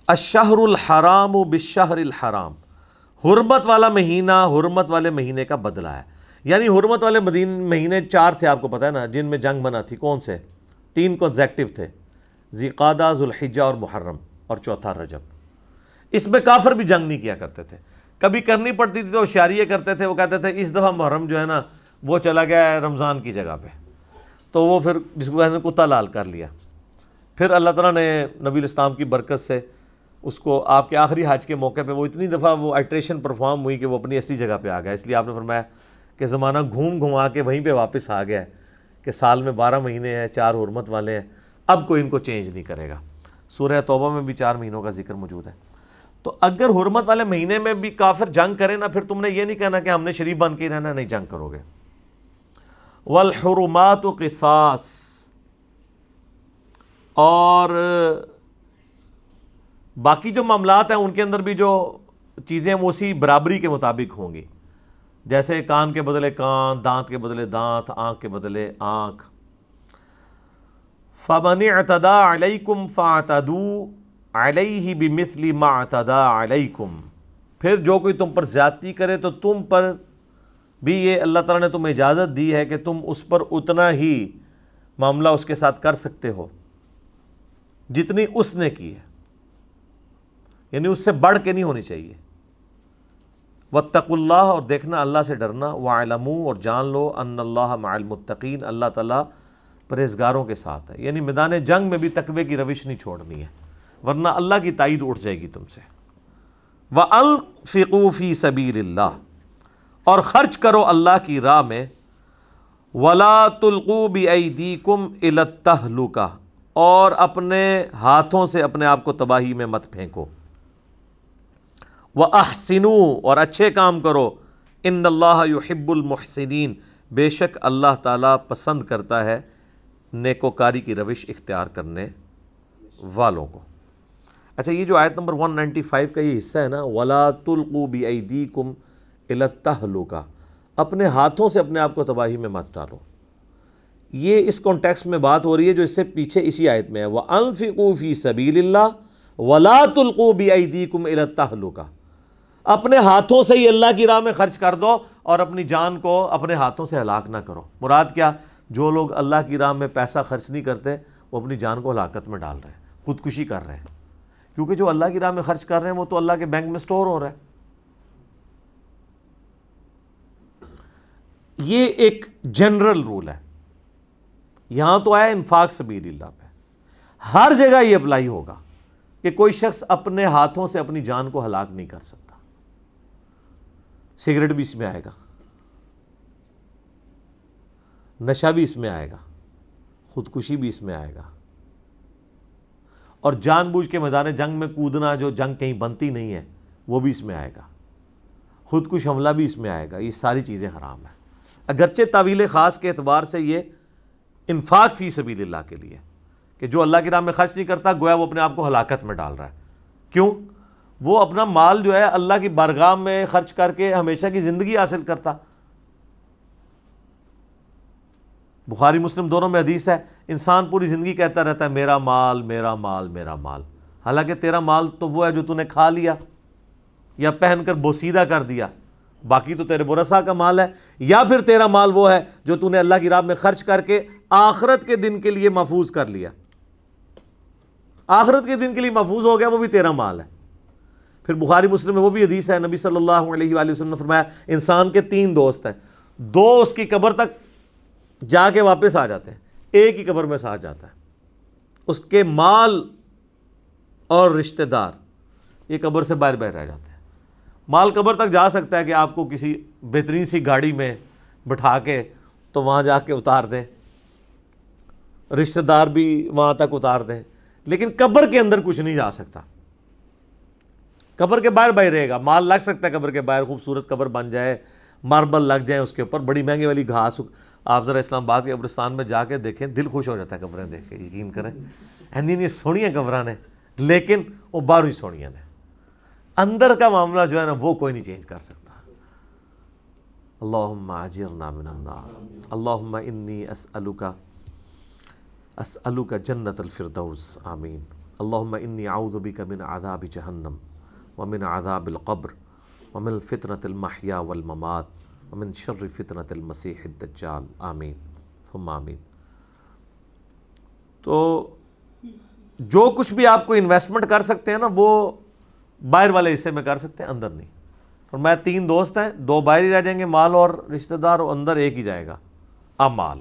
الشہر الحرام و بشہر الحرام۔ حرمت والا مہینہ، حرمت والے مہینے کا بدلہ ہے۔ یعنی حرمت والے مہینے چار تھے، آپ کو پتہ ہے نا، جن میں جنگ بنا تھی۔ کون سے؟ تین کنزیکٹو تھے۔ ذیقادہ ذوالحجہ اور محرم اور چوتھا رجب۔ اس میں کافر بھی جنگ نہیں کیا کرتے تھے۔ کبھی کرنی پڑتی تھی تو شاریہ کرتے تھے، وہ کہتے تھے، اس دفعہ محرم جو ہے نا، وہ چلا گیا ہے رمضان کی جگہ پہ۔ تو وہ پھر جس کو کہتے ہیں، کتا لال کر لیا۔ پھر اللہ تعالیٰ نے نبی الاسلام کی برکت سے اس کو آپ کے آخری حج کے موقع پہ وہ اتنی دفعہ وہ آئٹریشن پرفارم ہوئی کہ وہ اپنی اصلی جگہ پہ آ گیا۔ اس لیے آپ نے فرمایا کہ زمانہ گھوم گھما کے وہیں پہ واپس آ گیا ہے کہ سال میں بارہ مہینے ہیں، چار حرمت والے ہیں۔ اب کوئی ان کو چینج نہیں کرے گا۔ سورہ توبہ میں بھی چار مہینوں کا ذکر موجود ہے۔ تو اگر حرمت والے مہینے میں بھی کافر جنگ کرے نا، پھر تم نے یہ نہیں کہنا کہ ہم نے شریف بن کے رہنا، نہیں جنگ کرو گے۔ والحرمات قصاص۔ اور باقی جو معاملات ہیں، ان کے اندر بھی جو چیزیں وہ اسی برابری کے مطابق ہوں گی۔ جیسے کان کے بدلے کان، دانت کے بدلے دانت، آنکھ کے بدلے آنکھ۔ فمن اعتدا علیکم فاعتدو علیہ بمثل ما اعتدا علیکم پھر جو کوئی تم پر زیادتی کرے تو تم پر بھی یہ اللہ تعالیٰ نے تمہیں اجازت دی ہے کہ تم اس پر اتنا ہی معاملہ اس کے ساتھ کر سکتے ہو۔ جتنی اس نے کی ہے۔ یعنی اس سے بڑھ کے نہیں ہونی چاہیے۔ وطق اللہ اور دیکھنا اللہ سے ڈرنا و اور جان لو ان اللہ مع المتقین، اللہ تعالیٰ پرہیزگاروں کے ساتھ ہے۔ یعنی میدان جنگ میں بھی تقوی کی روش نہیں چھوڑنی ہے، ورنہ اللہ کی تائید اٹھ جائے گی تم سے۔ وہ الفقوفی سبیر اللہ اور خرچ کرو اللہ کی راہ میں۔ ولا تلقو بھی کم کا اور اپنے ہاتھوں سے اپنے آپ کو تباہی میں مت پھینکو۔ وہ احسنو اور اچھے کام کرو۔ ان اللہ یحب المحسنین بے شک اللہ تعالیٰ پسند کرتا ہے نیکوکاری کی روش اختیار کرنے والوں کو۔ اچھا یہ جو آیت نمبر 195 کا یہ حصہ ہے نا، ولا تلقو بھی کم کا اپنے ہاتھوں سے اپنے آپ کو تباہی میں مت ڈالو۔ یہ اس کانٹیکس میں بات ہو رہی ہے جو اس سے پیچھے اسی آیت میں ہے۔ وہ انفقو فی سبیل اللہ ولا تلقو بھی کم کا اپنے ہاتھوں سے ہی اللہ کی راہ میں خرچ کر دو اور اپنی جان کو اپنے ہاتھوں سے ہلاک نہ کرو۔ مراد کیا؟ جو لوگ اللہ کی راہ میں پیسہ خرچ نہیں کرتے، وہ اپنی جان کو ہلاکت میں ڈال رہے ہیں، خودکشی کر رہے ہیں۔ کیونکہ جو اللہ کی راہ میں خرچ کر رہے ہیں، وہ تو اللہ کے بینک میں سٹور ہو رہا ہے یہ ایک جنرل رول ہے۔ یہاں تو آیا انفاق سبیل اللہ پہ۔ ہر جگہ یہ اپلائی ہوگا کہ کوئی شخص اپنے ہاتھوں سے اپنی جان کو ہلاک نہیں کر سکتا۔ سگریٹ بھی اس میں آئے گا۔ نشہ بھی اس میں آئے گا۔ خودکشی بھی اس میں آئے گا۔ اور جان بوجھ کے میدان جنگ میں کودنا جو جنگ کہیں بنتی نہیں ہے، وہ بھی اس میں آئے گا۔ خود کش حملہ بھی اس میں آئے گا۔ یہ ساری چیزیں حرام ہیں۔ اگرچہ طویل خاص کے اعتبار سے یہ انفاق فی سبیل اللہ کے لیے کہ جو اللہ کی راہ میں خرچ نہیں کرتا، گویا وہ اپنے آپ کو ہلاکت میں ڈال رہا ہے۔ کیوں؟ وہ اپنا مال جو ہے اللہ کی بارگاہ میں خرچ کر کے ہمیشہ کی زندگی حاصل کرتا۔ بخاری مسلم دونوں میں حدیث ہے، انسان پوری زندگی کہتا رہتا ہے، میرا مال میرا مال میرا مال۔ حالانکہ تیرا مال تو وہ ہے جو تو نے کھا لیا یا پہن کر بوسیدہ کر دیا۔ باقی تو تیرے ورثہ کا مال ہے، یا پھر تیرا مال وہ ہے جو تو نے اللہ کی راہ میں خرچ کر کے آخرت کے دن کے لیے محفوظ کر لیا۔ آخرت کے دن کے لیے محفوظ ہو گیا، وہ بھی تیرا مال ہے۔ پھر بخاری مسلم میں وہ بھی حدیث ہے، نبی صلی اللہ علیہ وآلہ وسلم نے فرمایا، انسان کے تین دوست ہیں۔ دو اس کی قبر تک جا کے واپس آ جاتے ہیں۔ ایک ہی قبر میں ساتھ جاتا ہے۔ اس کے مال اور رشتہ دار، یہ قبر سے باہر باہر رہ جاتے ہیں۔ مال قبر تک جا سکتا ہے کہ آپ کو کسی بہترین سی گاڑی میں بٹھا کے تو وہاں جا کے اتار دیں۔ رشتہ دار بھی وہاں تک اتار دیں۔ لیکن قبر کے اندر کچھ نہیں جا سکتا۔ قبر کے باہر باہر رہے گا۔ مال لگ سکتا ہے قبر کے باہر، خوبصورت قبر بن جائے، ماربل لگ جائیں اس کے اوپر۔ بڑی مہنگی والی گھاس۔ آپ ذرا اسلام آباد کے قبرستان میں جا کے دیکھیں، دل خوش ہو جاتا ہے قبریں دیکھ کے، یقین کریں۔ نہیں سونی ہیں قبریں نے، لیکن وہ باہر ہی سونی نے اندر کا معاملہ جو ہے نا، وہ کوئی نہیں چینج کر سکتا۔ اللہم عجرنا من النار۔ اللہم انی اسألوکا اسألوکا جنت الفردوس۔ آمین۔ اللہم انی اعوذ بک من عذاب جہنم۔ ومن عذاب القبر، ومن فتنة المحیا والممات، ومن شر فتنة المسیح الدجال، آمین، ثم آمین۔ تو جو کچھ بھی آپ کو انویسٹمنٹ کر سکتے ہیں نا، وہ باہر والے حصے میں کر سکتے ہیں، اندر نہیں۔ اور میں تین دوست ہیں، دو باہر ہی رہ جائیں گے، مال اور رشتہ دار، اور اندر ایک ہی جائے گا۔ اب مال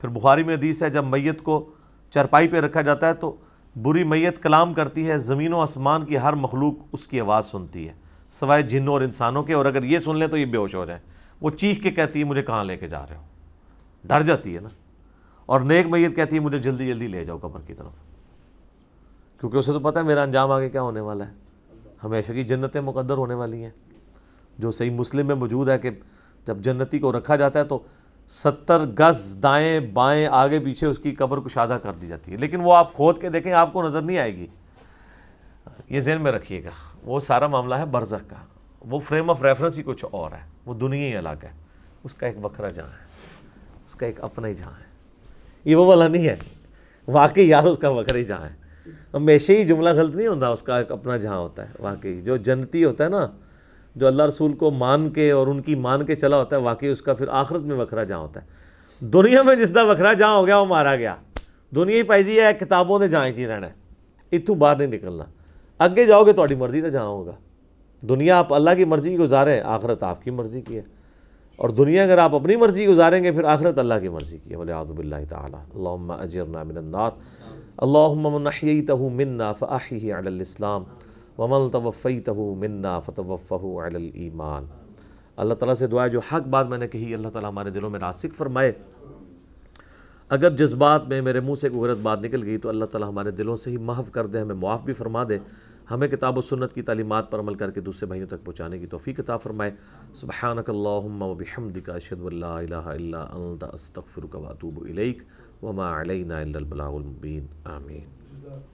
پھر بخاری میں حدیث ہے، جب میت کو چرپائی پہ رکھا جاتا ہے تو بری میت کلام کرتی ہے، زمین و آسمان کی ہر مخلوق اس کی آواز سنتی ہے، سوائے جنوں اور انسانوں کے۔ اور اگر یہ سن لیں تو یہ بے ہوش ہو جائیں۔ وہ چیخ کے کہتی ہے، مجھے کہاں لے کے جا رہے ہو؟ ڈر جاتی ہے نا۔ اور نیک میت کہتی ہے، مجھے جلدی جلدی لے جاؤ قبر کی طرف۔ کیونکہ اسے تو پتہ ہے، میرا انجام آگے کیا ہونے والا ہے؟ ہمیشہ کی جنتیں مقدر ہونے والی ہیں۔ جو صحیح مسلم میں موجود ہے کہ جب جنتی کو رکھا جاتا ہے تو ستر گز دائیں بائیں آگے پیچھے اس کی قبر کشادہ کر دی جاتی ہے۔ لیکن وہ آپ کھود کے دیکھیں، آپ کو نظر نہیں آئے گی۔ یہ ذہن میں رکھیے گا، وہ سارا معاملہ ہے برزخ کا۔ وہ فریم آف ریفرنس ہی کچھ اور ہے۔ وہ دنیا ہی الگ ہے۔ اس کا ایک وکھرا جہاں ہے۔ اس کا ایک اپنا ہی جہاں ہے۔ یہ وہ والا نہیں ہے۔ واقعی یار، اس کا وکھرا ہی جہاں ہے۔ ہمیشہ ہی جملہ غلط نہیں ہوتا، اس کا ایک اپنا جہاں ہوتا ہے۔ واقعی جو جنتی ہوتا ہے نا جو اللہ رسول کو مان کے اور ان کی مان کے چلا ہوتا ہے، واقعی اس کا پھر آخرت میں وکھرا جہاں ہوتا ہے۔ دنیا میں جس کا وکھرا جہاں ہو گیا، وہ مارا گیا۔ دنیا ہی پائی دی ہے، کتابوں نے جہاں ہی جی رہنا ہے۔ اتوں باہر نہیں نکلنا۔ اگے جاؤ گے تھوڑی مرضی تو جہاں ہوگا۔ دنیا آپ اللہ کی مرضی کی گزاریں، آخرت آپ کی مرضی کی ہے۔ اور دنیا اگر آپ اپنی مرضی گزاریں گے، پھر آخرت اللہ کی مرضی کی ہے۔ ولی آزب اللہ تعالیٰ۔ اللہم اجرنا من النار۔ اللہم من احییتہ منا فاحیہ علی الاسلام۔ ومن توفیتہ منا فتوفہ الایمان اللہ تعالیٰ سے دعا ہے، جو حق بات میں نے کہی، اللہ تعالیٰ ہمارے دلوں میں راسک فرمائے۔ اگر جذبات میں میرے منہ سے کوئی غلط بات نکل گئی، تو اللہ تعالیٰ ہمارے دلوں سے ہی محف کر دے، ہمیں معاف بھی فرما دے۔ ہمیں کتاب و سنت کی تعلیمات پر عمل کر کے دوسرے بھائیوں تک پہنچانے کی توفیق عطا فرمائے۔ سبحانک اللہم و بحمدک، اشہد و لا الہ الا انت، استغفرک و اتوب الیک۔ وما علینا الا البلاغ المبین۔ آمین۔